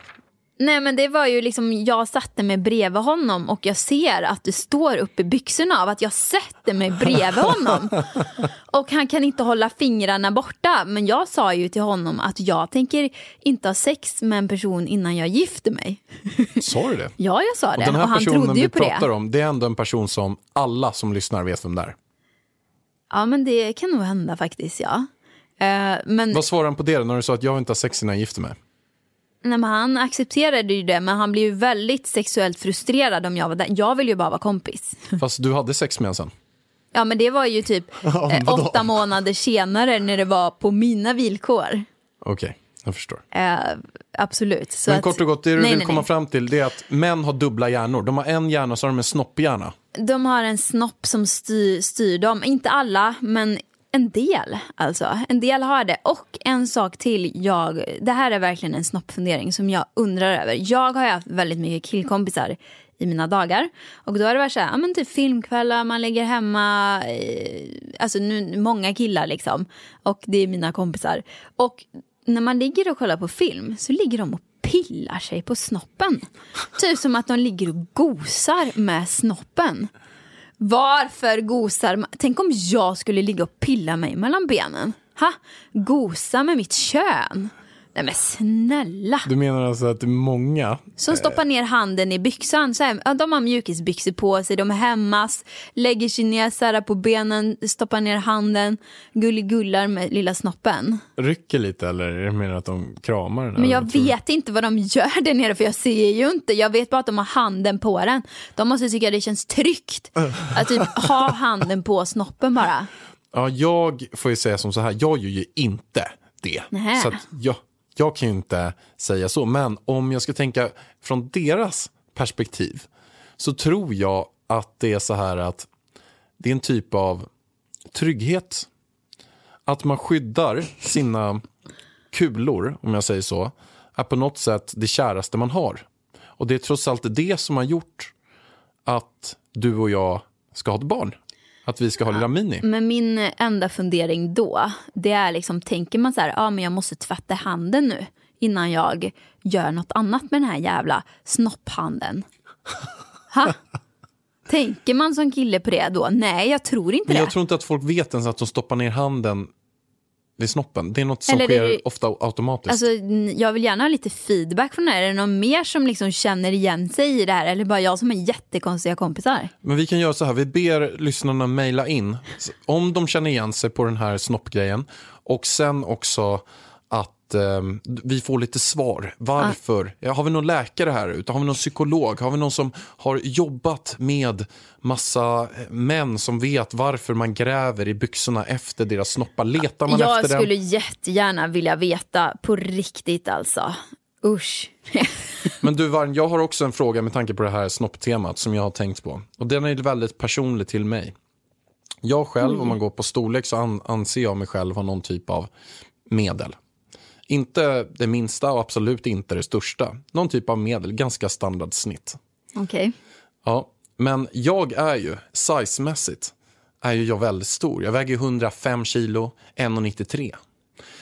A: Nej men det var ju liksom, jag satte mig bredvid honom och jag ser att du står upp i byxorna av att jag sätter mig bredvid honom. Och han kan inte hålla fingrarna borta. Men jag sa ju till honom att jag tänker inte ha sex med en person innan jag gifter mig.
B: Sa du det?
A: Ja, jag sa
B: Och
A: det.
B: den
A: Och
B: här
A: han
B: personen vi pratar
A: det.
B: om, det är ändå en person som alla som lyssnar vet vem det är.
A: Ja men det kan nog hända faktiskt ja. Eh, men
B: Vad svarade han på det när du sa att jag inte har sex innan jag gifter mig?
A: Nej, men han accepterade ju det men han blev ju väldigt sexuellt frustrerad om jag var där. Jag vill ju bara vara kompis.
B: Fast du hade sex med honom sen.
A: Ja men det var ju typ eh, åtta månader senare när det var på mina villkor.
B: Okej, jag förstår.
A: Eh, absolut. Så
B: Men
A: att,
B: kort och gott, det du
A: nej,
B: vill
A: nej,
B: komma
A: nej.
B: fram till det är att män har dubbla hjärnor. De har en hjärna så har de en snopphjärna.
A: De har en snopp som styr, styr dem. Inte alla men en del alltså. En del har det. Och en sak till. Jag, det här är verkligen en snoppfundering som jag undrar över. Jag har ju haft väldigt mycket killkompisar i mina dagar. Och då har det varit så här, ja, men typ filmkvällar, man ligger hemma, eh, alltså nu, många killar liksom. Och det är mina kompisar. Och när man ligger och kollar på film så ligger de och pillar sig på snoppen. Typ som att de ligger och gosar med snoppen. Varför gosar man? Tänk om jag skulle ligga och pilla mig mellan benen. Ha? Gosa med mitt kön? Nej men snälla.
B: Du menar alltså att det är många?
A: Som stoppar ner handen i byxan. Så här, de har mjukisbyxor på sig, de är hemmas, lägger sig här på benen, stoppar ner handen, gulligullar med lilla snoppen.
B: Rycker lite eller är det mer att de kramar den?
A: Men jag vet inte vad de gör där nere för jag ser ju inte. Jag vet bara att de har handen på den. De måste tycka det känns tryggt att typ ha handen på snoppen bara.
B: Ja, jag får ju säga som så här, jag gör ju inte det.
A: Nähä.
B: Så att jag, jag kan ju inte säga så. Men om jag ska tänka från deras perspektiv så tror jag att det är så här att det är en typ av trygghet. Att man skyddar sina kulor, om jag säger så, är på något sätt det käraste man har. Och det är trots allt det som har gjort att du och jag ska ha ett barn. Att vi ska ha lilla Mini.
A: Men min enda fundering då, det är liksom, tänker man så här, ja men jag måste tvätta handen nu innan jag gör något annat med den här jävla snopphanden. Ha? Tänker man som kille på det då? Nej, jag tror inte
B: Men
A: det.
B: jag tror inte att folk vet ens att de stoppar ner handen vid snoppen. Det är något som
A: Eller
B: sker
A: det-
B: ofta automatiskt.
A: Alltså, jag vill gärna ha lite feedback från det här. Är det någon mer som liksom känner igen sig i det här? Eller bara jag som har jättekonstiga kompisar?
B: Men vi kan göra så här, vi ber lyssnarna mejla in om de känner igen sig på den här snoppgrejen. Och sen också att eh, vi får lite svar. Varför? Ja, har vi någon läkare här ute? Har vi någon psykolog? Har vi någon som har jobbat med massa eh, män som vet varför man gräver i byxorna efter deras snoppar? Letar man
A: Jag
B: efter
A: skulle
B: den?
A: jättegärna vilja veta på riktigt alltså. Usch.
B: Men du Varn, jag har också en fråga med tanke på det här snopptemat som jag har tänkt på. Och den är väldigt personlig till mig. Jag själv, om man går på storlek så an- anser jag mig själv ha någon typ av medel. Inte det minsta och absolut inte det största. Någon typ av medel, ganska standardsnitt.
A: Okej.
B: Ja, men jag är ju, sizemässigt, är ju jag väldigt stor. Jag väger ju 105 kilo, 1,93.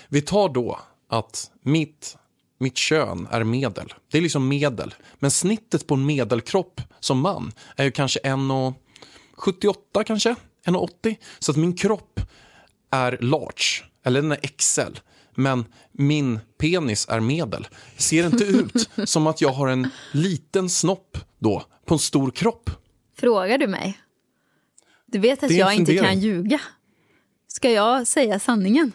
B: Vi tar då att mitt, mitt kön är medel. Det är liksom medel. Men snittet på en medelkropp som man är ju kanske 1,78 kanske, 1,80. Så att min kropp är large, eller den är XL. Men min penis är medel. Ser inte ut som att jag har en liten snopp då på en stor kropp.
A: Frågar du mig? Du vet att
B: Det är
A: jag inte kan ljuga. Ska jag säga sanningen?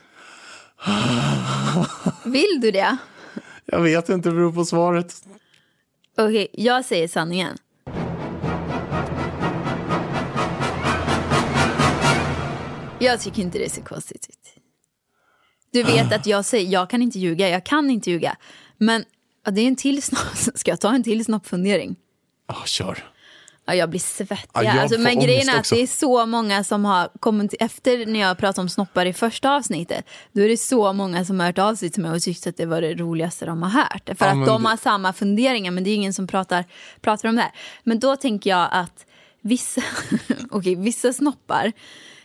A: Vill du det?
B: Jag vet inte, det beror på svaret.
A: Okej, jag säger sanningen. Jag tycker inte det ser konstigt ut. Du vet att jag säger, jag kan inte ljuga, jag kan inte ljuga. Men ja, det är en till snopp, ska jag ta en till snoppfundering?
B: Ja, kör.
A: Ja, jag blir svettig.
B: Ja, jag
A: alltså, men grejen är att det är så många som har kommit efter när jag pratade om snoppar i första avsnittet. Då är det så många som har hört av sig till mig och tyckt att det var det roligaste de har hört. För
B: Ja,
A: att de
B: det-
A: har samma funderingar men det är ingen som pratar, pratar om det här. Men då tänker jag att vissa, okej, vissa snoppar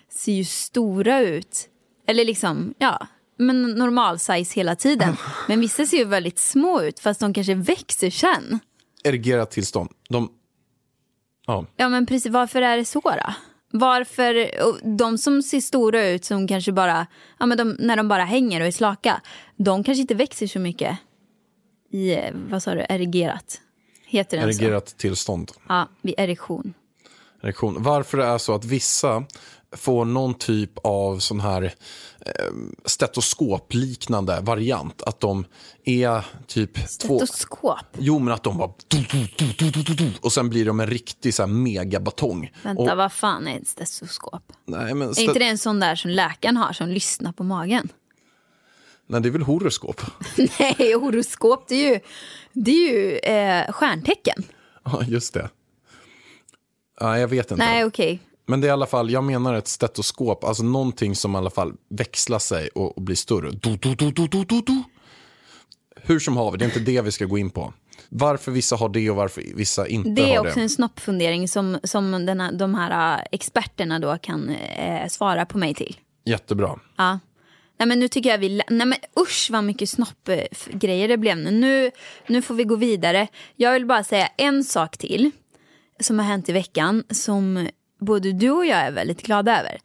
A: ser ju stora ut. Eller liksom, ja, men normal size hela tiden. Men vissa ser ju väldigt små ut fast de kanske växer sen.
B: Erigerat tillstånd. De... Ja.
A: Ja men precis, varför är det så då? Varför, de som ser stora ut som kanske bara, ja men de, när de bara hänger och är slaka, de kanske inte växer så mycket i, vad sa du, erigerat? Heter den så?
B: Erigerat tillstånd.
A: Ja, vid erektion.
B: Erektion. Varför det är så att vissa får någon typ av sån här eh, stetoskopliknande variant. Att de är typ två...
A: Stetoskop.
B: Jo, men att de bara... Och sen blir de en riktig så här megabatong.
A: Vänta,
B: Och,
A: vad fan är ett stetoskop?
B: nej, men
A: Är inte det en sån där som läkaren har som lyssnar på magen?
B: nej, det är väl horoskop?
A: Nej, horoskop det är ju, det är ju eh, stjärntecken.
B: Ja, just det. Ja, jag vet inte.
A: Nej, okej.
B: Men det är i alla fall, jag menar ett stetoskop, alltså någonting som i alla fall växlar sig och, och blir större. Du, du, du, du, du, du, du. Hur som haver, det är inte det vi ska gå in på. Varför vissa har det och varför vissa inte
A: Det är
B: har
A: också
B: det.
A: en snoppfundering som, som den här, de här äh, experterna då kan eh, svara på mig till.
B: Jättebra.
A: Ja. Nej men nu tycker jag vi, nej men usch vad mycket snoppgrejer det blev nu. nu. Nu får vi gå vidare. Jag vill bara säga en sak till som har hänt i veckan som både du och jag är väldigt glada över.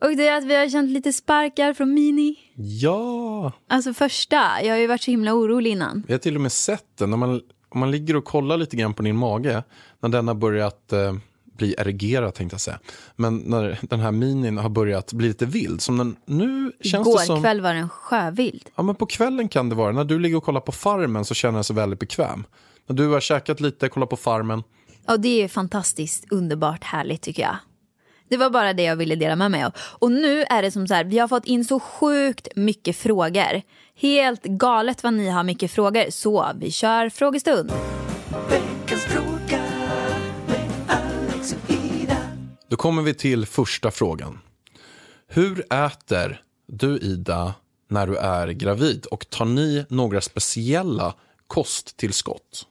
A: Och det är att vi har känt lite sparkar från Mini.
B: Ja,
A: Alltså första, jag har ju varit så himla orolig innan.
B: jag har till och med sett den. När man, om man ligger och kollar lite grann på din mage, när den har börjat eh, bli erigerad tänkte jag säga. Men när den här minin har börjat bli lite vild. Som den, nu känns
A: Igår
B: det som...
A: kväll var den sjövild.
B: Ja, men på kvällen kan det vara. När du ligger och kollar på Farmen så känner jag sig väldigt bekväm. När du har käkat lite, kollat på Farmen.
A: Ja, det är fantastiskt underbart härligt tycker jag. Det var bara det jag ville dela med mig av. Och nu är det som så här, vi har fått in så sjukt mycket frågor. Helt galet vad ni har mycket frågor. Så vi kör frågestund.
C: Veckans fråga med Alex och Ida.
B: Då kommer vi till första frågan. Hur äter du, Ida, när du är gravid? Och tar ni några speciella kosttillskott?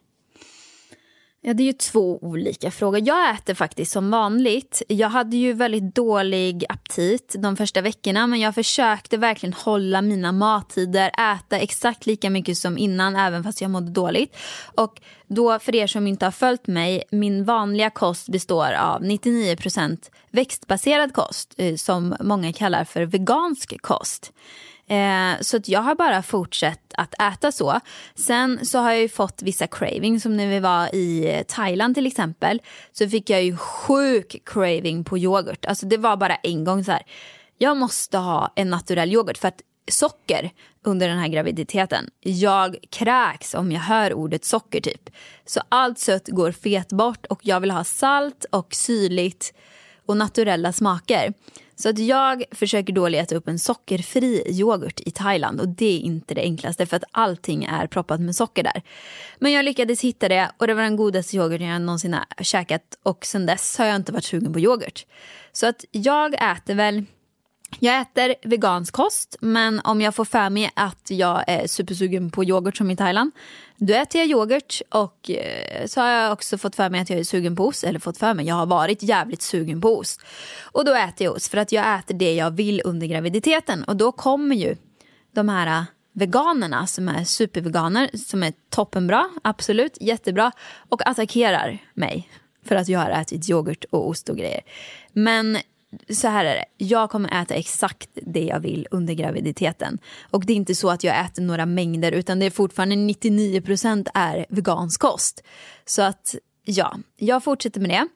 A: Ja, det är ju två olika frågor. Jag äter faktiskt som vanligt. Jag hade ju väldigt dålig aptit de första veckorna men jag försökte verkligen hålla mina mattider, äta exakt lika mycket som innan även fast jag mådde dåligt. Och då för er som inte har följt mig, min vanliga kost består av 99% växtbaserad kost eh, som många kallar för vegansk kost. Eh, så att jag har bara fortsatt att äta så. Sen så har jag ju fått vissa cravings. som när vi var i Thailand till exempel. Så fick jag ju sjuk craving på yoghurt. Alltså det var bara en gång så här. Jag måste ha en naturell yoghurt för att socker under den här graviditeten. Jag kräks om jag hör ordet socker typ. Så allt sött går fet bort och jag vill ha salt och syrligt och naturella smaker. Så att jag försöker då leta upp en sockerfri yoghurt i Thailand och det är inte det enklaste för att allting är proppat med socker där. Men jag lyckades hitta det och det var den godaste yoghurten jag någonsin har käkat och sen dess har jag inte varit sugen på yoghurt. Så att jag äter väl jag äter vegansk kost, men om jag får för mig att jag är supersugen på yoghurt som i Thailand, då äter jag yoghurt och eh, så har jag också fått för mig att jag är sugen på ost, eller fått för mig, jag har varit jävligt sugen på ost. Och då äter jag ost för att jag äter det jag vill under graviditeten och då kommer ju de här eh, veganerna som är superveganer, som är toppenbra, absolut, jättebra och attackerar mig för att jag har ätit yoghurt och ost och grejer. Men så här är det, jag kommer äta exakt det jag vill under graviditeten. Och det är inte så att jag äter några mängder utan det är fortfarande 99% är vegansk kost. Så att ja, jag fortsätter med det.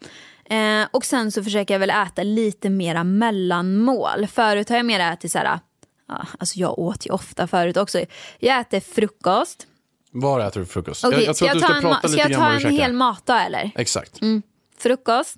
A: Eh, och sen så försöker jag väl äta lite mera mellanmål. Förut har jag mer ätit så här, ja, alltså jag åt ju ofta förut också. Jag äter frukost.
B: Var äter du frukost?
A: Okej,
B: jag, jag tror att du ska prata lite
A: ska jag
B: grann
A: ta en hel matdag eller?
B: Exakt.
A: Frukost.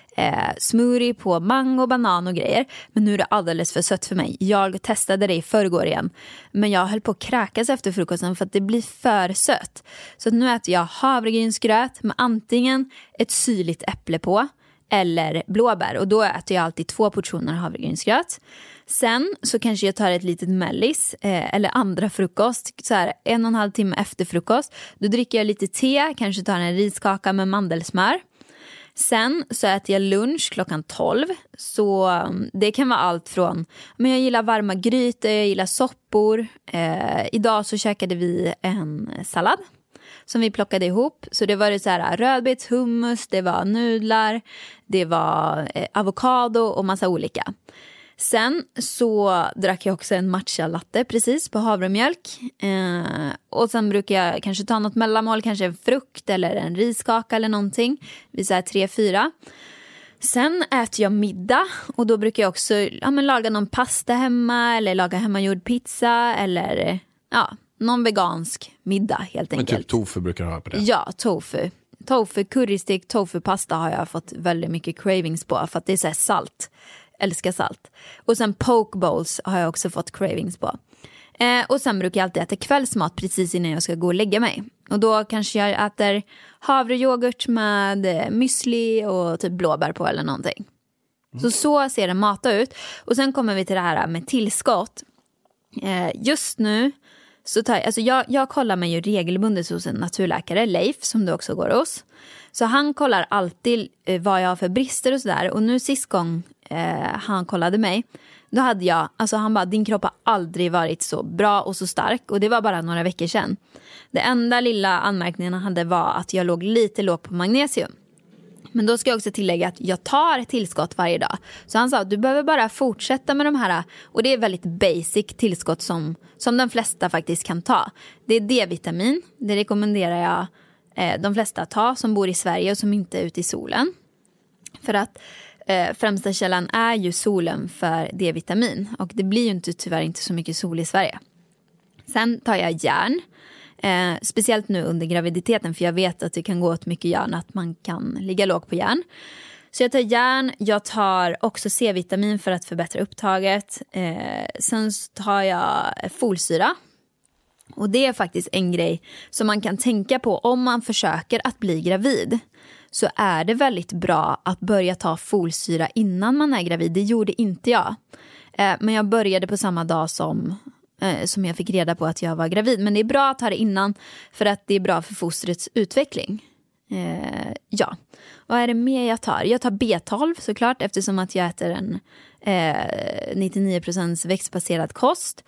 A: eh, smoothie på mango, banan och grejer. Men nu är det alldeles för sött för mig. Jag testade det i förrgår igen. Men jag höll på att kräkas efter frukosten för att det blir för sött. Så att nu äter jag havregrynsgröt med antingen ett syrligt äpple på eller blåbär. Och då äter jag alltid två portioner havregrynsgröt. Sen så kanske jag tar ett litet mellis eh, eller andra frukost, så här, en och en halv timme efter frukost. Då dricker jag lite te, kanske tar en riskaka med mandelsmör. Sen så äter jag lunch klockan 12. Så mm, det kan vara allt från, men jag gillar varma grytor, jag gillar soppor. Eh, idag så käkade vi en sallad som vi plockade ihop. Så det var det så här äh, rödbetshummus, det var nudlar, det var eh, avokado och massa olika. Sen så drack jag också en matcha latte precis på havremjölk. Eh, och sen brukar jag kanske ta något mellanmål, kanske en frukt eller en riskaka eller någonting. Vid så här tre, fyra. Sen äter jag middag och då brukar jag också ja, men laga någon pasta hemma eller laga hemmagjord pizza eller ja, någon vegansk middag helt
B: Men
A: enkelt.
B: typ tofu brukar du ha på det.
A: Ja, tofu. Tofu, currystick, tofupasta har jag fått väldigt mycket cravings på för att det är så salt. Älskar salt. Och sen poke bowls har jag också fått cravings på. Eh, och sen brukar jag alltid äta kvällsmat precis innan jag ska gå och lägga mig. Och då kanske jag äter havrejoghurt med eh, müsli och typ blåbär på eller någonting. Så så ser en mata ut. Och sen kommer vi till det här med tillskott. Eh, just nu så tar jag, alltså jag, jag kollar mig ju regelbundet hos en naturläkare, Leif, som du också går hos. Så han kollar alltid eh, vad jag har för brister och sådär. Och nu sist gång eh, han kollade mig, då hade jag, alltså han bara, din kropp har aldrig varit så bra och så stark. Och det var bara några veckor sedan. Det enda lilla anmärkningen han hade var att jag låg lite lågt på magnesium. Men då ska jag också tillägga att jag tar tillskott varje dag. Så han sa att du behöver bara fortsätta med de här, och det är väldigt basic tillskott som, som de flesta faktiskt kan ta. Det är D-vitamin, det rekommenderar jag eh, de flesta att ta som bor i Sverige och som inte är ute i solen. För att eh, främsta källan är ju solen för D-vitamin och det blir ju inte, tyvärr inte så mycket sol i Sverige. Sen tar jag järn. Eh, speciellt nu under graviditeten för jag vet att det kan gå åt mycket järn att man kan ligga lågt på järn. Så jag tar järn, jag tar också C-vitamin för att förbättra upptaget. Eh, sen tar jag folsyra. Och det är faktiskt en grej som man kan tänka på om man försöker att bli gravid. Så är det väldigt bra att börja ta folsyra innan man är gravid. Det gjorde inte jag. Eh, men jag började på samma dag som eh, som jag fick reda på att jag var gravid. Men det är bra att ta det innan för att det är bra för fostrets utveckling. Eh, ja, vad är det mer jag tar? Jag tar B12 såklart eftersom att jag äter en eh, 99% växtbaserad kost.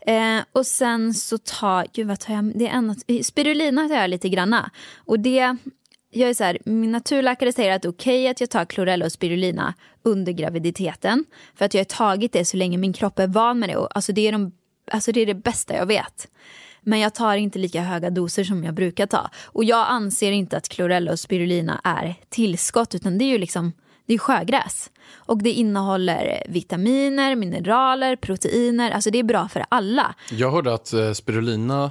A: Eh, och sen så tar, gud vad tar jag, det är en, eh, spirulina tar jag lite granna. Och det, jag är så här, min naturläkare säger att det är okej att jag tar klorella och spirulina under graviditeten. För att jag har tagit det så länge min kropp är van med det. Och, alltså, det är de, alltså det är det bästa jag vet. Men jag tar inte lika höga doser som jag brukar ta. Och jag anser inte att klorella och spirulina är tillskott utan det är ju liksom det är sjögräs. Och det innehåller vitaminer, mineraler, proteiner. Alltså det är bra för alla.
B: Jag hörde att eh, spirulina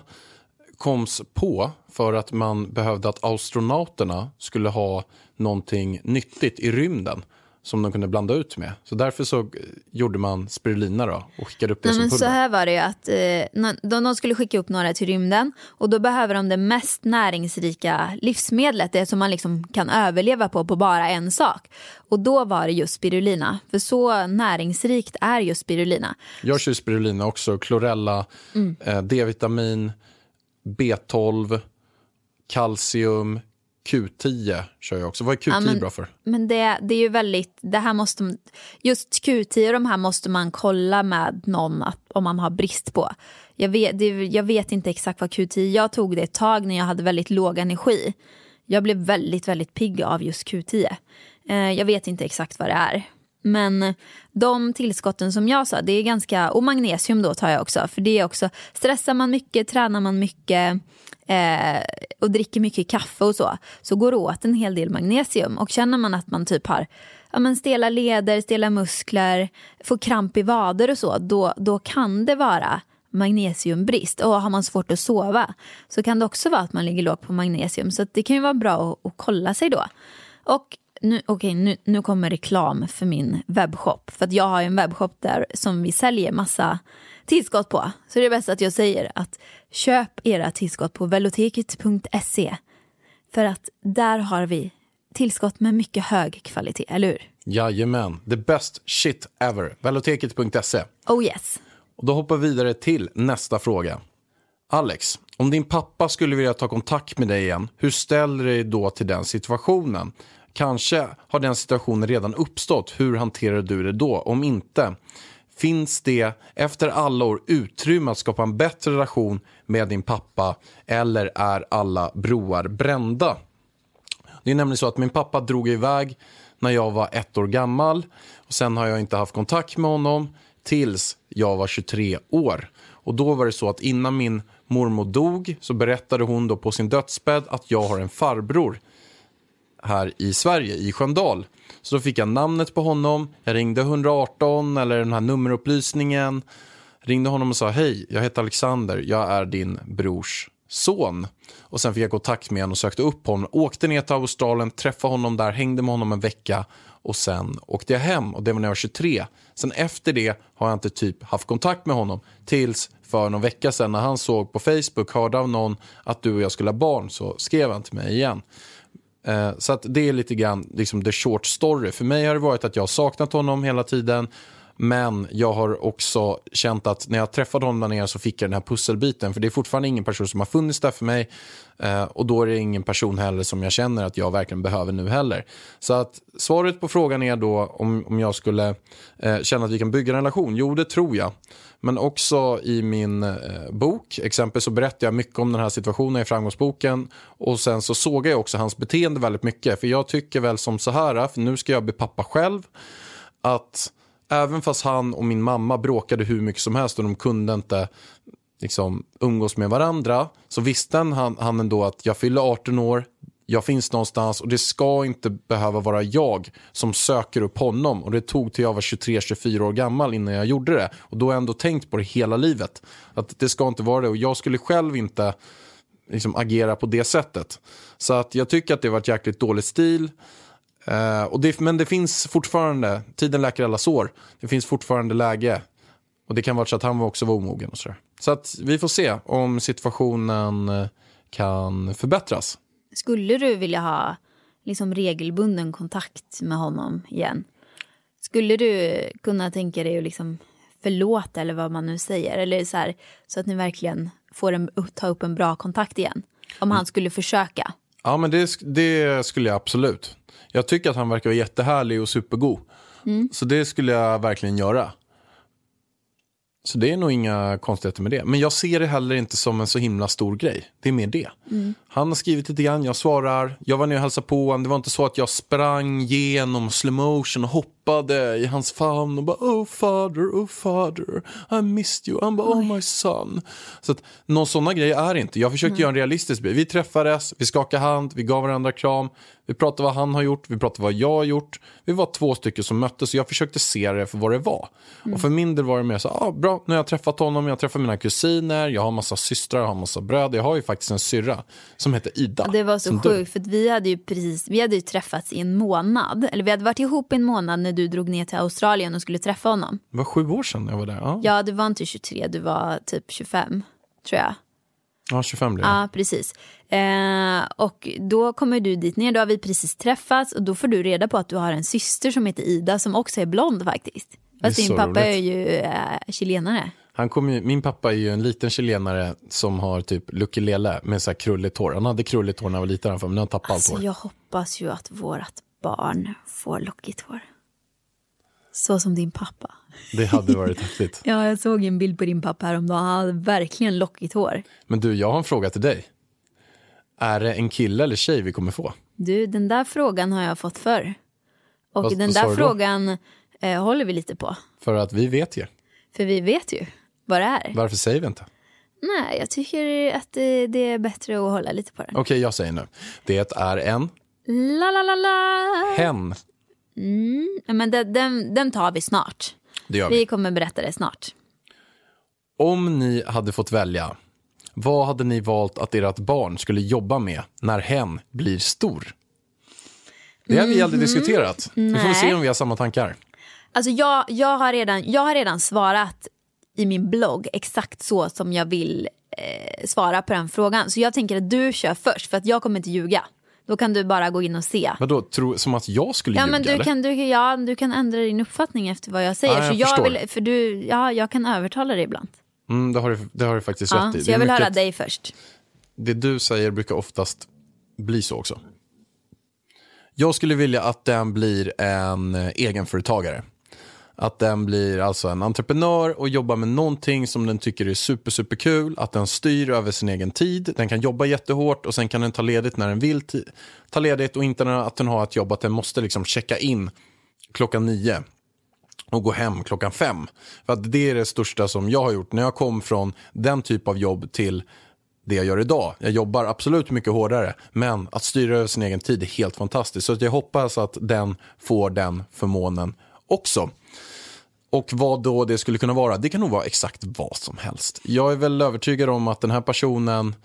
B: koms på för att man behövde att astronauterna skulle ha någonting nyttigt i rymden som de kunde blanda ut med. Så därför så eh, gjorde man spirulina då och skickade upp det
A: Nej,
B: som
A: men
B: pulver.
A: så här var det ju att eh, de, de skulle skicka upp några till rymden och då behöver de det mest näringsrika livsmedlet, det som man liksom kan överleva på, på bara en sak. Och då var det just spirulina, för så näringsrikt är just spirulina.
B: Jag kör spirulina också, klorella,
A: Mm.
B: eh, D-vitamin, B12, kalcium, Q10 kör jag också. Vad är Q10
A: Ja, men-
B: bra för?
A: Men det, det är ju väldigt, det här måste, just Q10 och de här måste man kolla med någon att, om man har brist på. Jag vet, det, jag vet inte exakt vad Q10, jag tog det ett tag när jag hade väldigt låg energi. Jag blev väldigt, väldigt pigg av just Q10. Eh, jag vet inte exakt vad det är. Men de tillskotten som jag sa, det är ganska, och magnesium då tar jag också. För det är också, stressar man mycket, tränar man mycket eh, och dricker mycket kaffe och så, så går det åt en hel del magnesium. Och känner man att man typ har ja, men stela leder, stela muskler, får kramp i vader och så, då, då kan det vara magnesiumbrist. Och har man svårt att sova så kan det också vara att man ligger lågt på magnesium. Så att det kan ju vara bra att, att kolla sig då. Och nu, okej, nu, nu kommer reklam för min webbshop. För att jag har en webbshop där som vi säljer massa tillskott på. Så det är bäst att jag säger att köp era tillskott på veloteket.se. För att där har vi tillskott med mycket hög kvalitet, eller hur?
B: Jajamän, the best shit ever. Veloteket.se.
A: Oh yes.
B: Och då hoppar vi vidare till nästa fråga. Alex, om din pappa skulle vilja ta kontakt med dig igen, hur ställer du dig då till den situationen? Kanske har den situationen redan uppstått, hur hanterar du det då? Om inte, finns det efter alla år utrymme att skapa en bättre relation med din pappa eller är alla broar brända? Det är nämligen så att min pappa drog iväg när jag var ett år gammal. Och sen har jag inte haft kontakt med honom tills jag var 23 år. Och då var det så att innan min mormor dog så berättade hon då på sin dödsbädd att jag har en farbror här i Sverige, i Sköndal. Så då fick jag namnet på honom, jag ringde 118 eller den här nummerupplysningen. Ringde honom och sa hej, jag heter Alexander, jag är din brors son. Och sen fick jag kontakt med honom och sökte upp honom. Åkte ner till Australien, träffade honom där, hängde med honom en vecka och sen åkte jag hem och det var när jag var 23. Sen efter det har jag inte typ haft kontakt med honom tills för någon vecka sedan när han såg på Facebook, hörde av någon att du och jag skulle ha barn så skrev han till mig igen. Eh, Så att det är lite grann liksom the short story. För mig har det varit att jag har saknat honom hela tiden. Men jag har också känt att när jag träffade honom där nere så fick jag den här pusselbiten. För det är fortfarande ingen person som har funnits där för mig. Eh, Och då är det ingen person heller som jag känner att jag verkligen behöver nu heller. Så att svaret på frågan är då om, om jag skulle eh, känna att vi kan bygga en relation. Jo, det tror jag. Men också i min eh, bok, exempel så berättar jag mycket om den här situationen i framgångsboken. Och sen så sågar jag också hans beteende väldigt mycket. För jag tycker väl som så här, för nu ska jag bli pappa själv. Att även fast han och min mamma bråkade hur mycket som helst och de kunde inte liksom, umgås med varandra. Så visste han, han ändå att jag fyller 18 år, jag finns någonstans och det ska inte behöva vara jag som söker upp honom. Och det tog till jag var 23-24 år gammal innan jag gjorde det. Och då har jag ändå tänkt på det hela livet. Att det ska inte vara det. Och jag skulle själv inte liksom, agera på det sättet. Så att jag tycker att det var ett jäkligt dåligt stil. Eh, och det, men det finns fortfarande, tiden läker alla sår. Det finns fortfarande läge. Och det kan vara så att han också var omogen och sådär. Så att vi får se om situationen eh, kan förbättras.
A: Skulle du vilja ha liksom regelbunden kontakt med honom igen? Skulle du kunna tänka dig att liksom förlåta eller vad man nu säger? Eller så, här, så att ni verkligen får en, ta upp en bra kontakt igen? Om han skulle försöka.
B: Ja, men det, det skulle jag absolut. Jag tycker att han verkar vara jättehärlig och supergod. Så det skulle jag verkligen göra. Så det är nog inga konstigheter med det. Men jag ser det heller inte som en så himla stor grej. Det är mer det. Han har skrivit lite grann, jag svarar. Jag var nere och hälsade på honom. Det var inte så att jag sprang genom slow motion och hoppade i hans famn och bara oh father, oh father, I missed you. Han bara oh my son. Så att någon sådana grejer är inte. Jag försökte göra en realistisk bild. Vi träffades, vi skakade hand, vi gav varandra kram. Vi pratade vad han har gjort, vi pratade vad jag har gjort. Vi var två stycken som möttes och jag försökte se det för vad det var. Och för min del var det mer så, ah, bra, nu har jag träffat honom, jag har träffat mina kusiner, jag har massa systrar, jag har massa bröder. Jag har ju faktiskt en syrra som heter Ida.
A: Det var så sjukt för vi hade ju precis, vi hade ju träffats i en månad. Eller vi hade varit ihop i en månad när du drog ner till Australien och skulle träffa honom.
B: Det var sju år sedan jag var där. Ja,
A: Ja, du var inte 23, du var typ 25 tror jag.
B: ja 25 blev jag.
A: Ja, precis. Eh, och då kommer du dit ner, då har vi precis träffats och då får du reda på att du har en syster som heter Ida som också är blond faktiskt. Fast din pappa
B: roligt.
A: är ju eh, chilenare.
B: Han kom ju, min pappa är ju en liten chilenare som har typ Lucky Lele med så här krulligt hår. Han hade krulligt hår när han var liten, men nu har han tappat
A: Alltså
B: allt hår.
A: jag hoppas ju att vårt barn får lockigt hår. Så som din pappa.
B: Det hade varit häftigt.
A: Ja, jag såg en bild på din pappa häromdagen. Han hade verkligen lockigt hår.
B: Men du, jag har en fråga till dig. Är det en kille eller tjej vi kommer få?
A: Du, den där frågan har jag fått förr. Och
B: Vad-
A: den där frågan eh, håller vi lite på.
B: För att vi vet ju.
A: För vi vet ju vad det är.
B: Varför säger vi inte?
A: Nej, jag tycker att det, det är bättre att hålla lite på den.
B: Okej, jag säger nu. Det är en
A: La, la, la, la.
B: hen.
A: Ja, Men den, den, den tar vi snart.
B: Det gör vi.
A: Vi kommer berätta det snart.
B: Om ni hade fått välja, vad hade ni valt att ert barn skulle jobba med när hen blir stor? Det har vi aldrig diskuterat. Vi får se om vi har samma tankar.
A: Alltså jag, jag, har redan, jag har redan svarat i min blogg exakt så som jag vill eh, svara på den frågan. Så jag tänker att du kör först för att jag kommer inte ljuga. Då kan du bara gå in och se.
B: Vadå, tro, som att jag skulle
A: Ja
B: ljuga
A: men du
B: eller?
A: kan, du, ja, du kan ändra din uppfattning efter vad jag säger.
B: Ja, jag
A: så jag
B: förstår.
A: vill, för du, ja, jag kan övertala dig ibland.
B: Mm, det, har du, det har du faktiskt
A: Ja,
B: rätt i.
A: så jag vill höra
B: mycket-
A: dig först.
B: det du säger brukar oftast bli så också. Jag skulle vilja att den blir en eh, egenföretagare. Att den blir alltså en entreprenör och jobbar med någonting som den tycker är super, super kul. Att den styr över sin egen tid. Den kan jobba jättehårt och sen kan den ta ledigt när den vill ta ledigt och inte att den har ett jobb att den måste liksom checka in klockan nio och gå hem klockan fem. För att det är det största som jag har gjort när jag kom från den typ av jobb till det jag gör idag. Jag jobbar absolut mycket hårdare, men att styra över sin egen tid är helt fantastiskt. Så att jag hoppas att den får den förmånen också. Och vad då det skulle kunna vara, det kan nog vara exakt vad som helst. Jag är väl övertygad om att den här personen,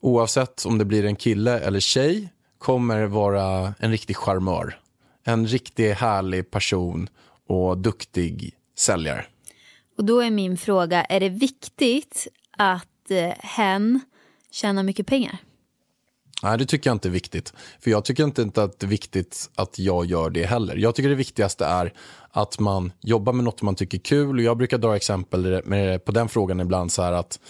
B: oavsett om det blir en kille eller tjej, kommer vara en riktig charmör. En riktigt härlig person och duktig säljare.
A: Och då är min fråga, är det viktigt att eh, hen tjänar mycket pengar?
B: Nej, det tycker jag inte är viktigt. För jag tycker inte att det är viktigt att jag gör det heller. Jag tycker det viktigaste är att man jobbar med något man tycker är kul. Och jag brukar dra exempel med, på den frågan ibland så här att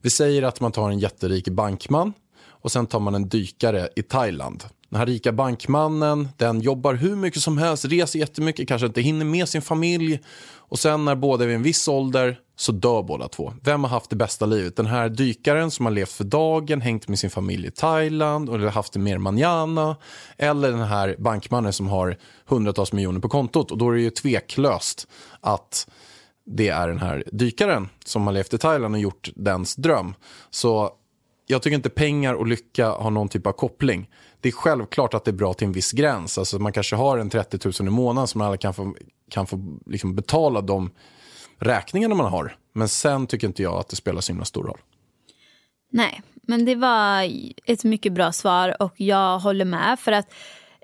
B: vi säger att man tar en jätterik bankman och sen tar man en dykare i Thailand. Den här rika bankmannen, den jobbar hur mycket som helst, reser jättemycket, kanske inte hinner med sin familj. Och sen när båda är vid en viss ålder så dör båda två. Vem har haft det bästa livet? Den här dykaren som har levt för dagen, hängt med sin familj i Thailand och haft det mer manjana. Eller den här bankmannen som har hundratals miljoner på kontot. Och då är det ju tveklöst att det är den här dykaren som har levt i Thailand och gjort dens dröm. Så jag tycker inte pengar och lycka har någon typ av koppling. Det är självklart att det är bra till en viss gräns. Alltså man kanske har en 30 000 i månaden som alla kan få, kan få liksom betala de räkningarna man har. Men sen tycker inte jag att det spelar så himla stor roll.
A: Nej, men det var ett mycket bra svar och jag håller med. För att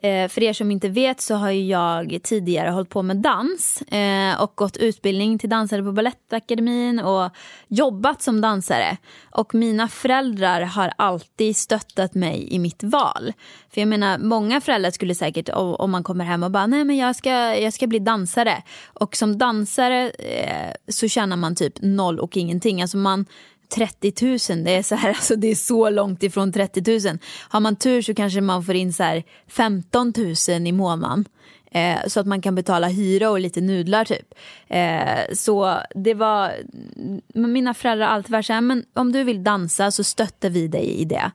A: Eh, för er som inte vet så har ju jag tidigare hållit på med dans eh, och gått utbildning till dansare på Balettakademin och jobbat som dansare. Och mina föräldrar har alltid stöttat mig i mitt val. För jag menar, många föräldrar skulle säkert, om man kommer hem och bara, nej men jag ska, jag ska bli dansare. Och som dansare eh, så tjänar man typ noll och ingenting. Alltså man 30 000, det är, så här, alltså det är så långt ifrån 30 000. Har man tur så kanske man får in så här 15 000 i månaden. Eh, så att man kan betala hyra och lite nudlar typ. Eh, så det var, mina föräldrar har alltid varit så här, men om du vill dansa så stöttar vi dig i det.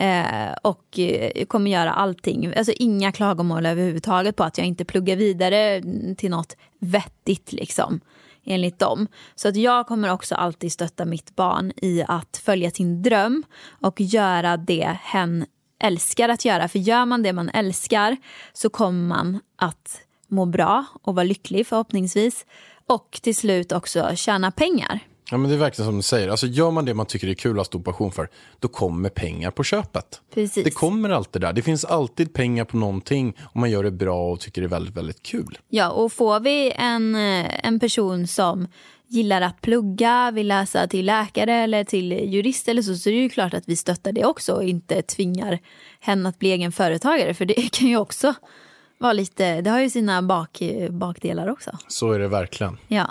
A: Eh, och eh, kommer göra allting, alltså inga klagomål överhuvudtaget på att jag inte pluggar vidare till något vettigt liksom enligt dem. Så att jag kommer också alltid stötta mitt barn i att följa sin dröm och göra det hen älskar att göra. För gör man det man älskar så kommer man att må bra och vara lycklig förhoppningsvis. Och till slut också tjäna pengar.
B: Ja, men det är verkligen som du säger. Alltså, gör man det man tycker är kul och har stor passion för, då kommer pengar på köpet.
A: Precis.
B: Det kommer alltid där. Det finns alltid pengar på någonting om man gör det bra och tycker det är väldigt, väldigt kul.
A: Ja, och får vi en, eh, en person som gillar att plugga, vill läsa till läkare eller till jurist eller så, så är det ju klart att vi stöttar det också och inte tvingar henne att bli egen företagare. För det kan ju också vara lite, det har ju sina bak, bakdelar också.
B: Så är det verkligen.
A: Ja.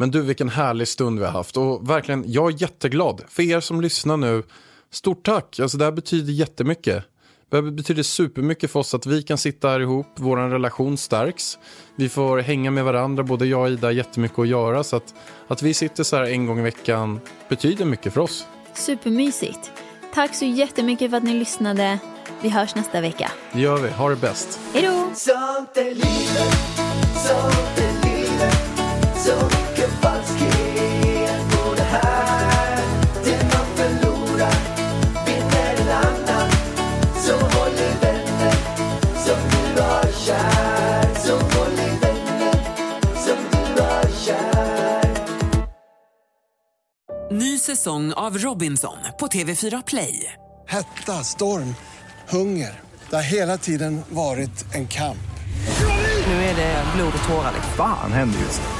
B: Men du, vilken härlig stund vi har haft. Och verkligen, jag är jätteglad. För er som lyssnar nu, stort tack. Alltså det här betyder jättemycket. Det betyder supermycket för oss att vi kan sitta här ihop, vår relation stärks. Vi får hänga med varandra, både jag och Ida har jättemycket att göra. Så att, att vi sitter så här en gång i veckan betyder mycket för oss.
A: Supermysigt. Tack så jättemycket för att ni lyssnade. Vi hörs nästa vecka.
B: Det gör vi, ha det bäst.
A: Hej då!
C: Så mycket falskhet på det här Det man förlorar vinner en annan Så håll i vänner som du har kär Så håll i vänner som du har kär
D: Ny säsong av Robinson på TV4 Play.
E: Hetta, storm, hunger. Det har hela tiden varit en kamp.
D: Nu är det blod och tårar. liksom.
F: Fan händer just nu.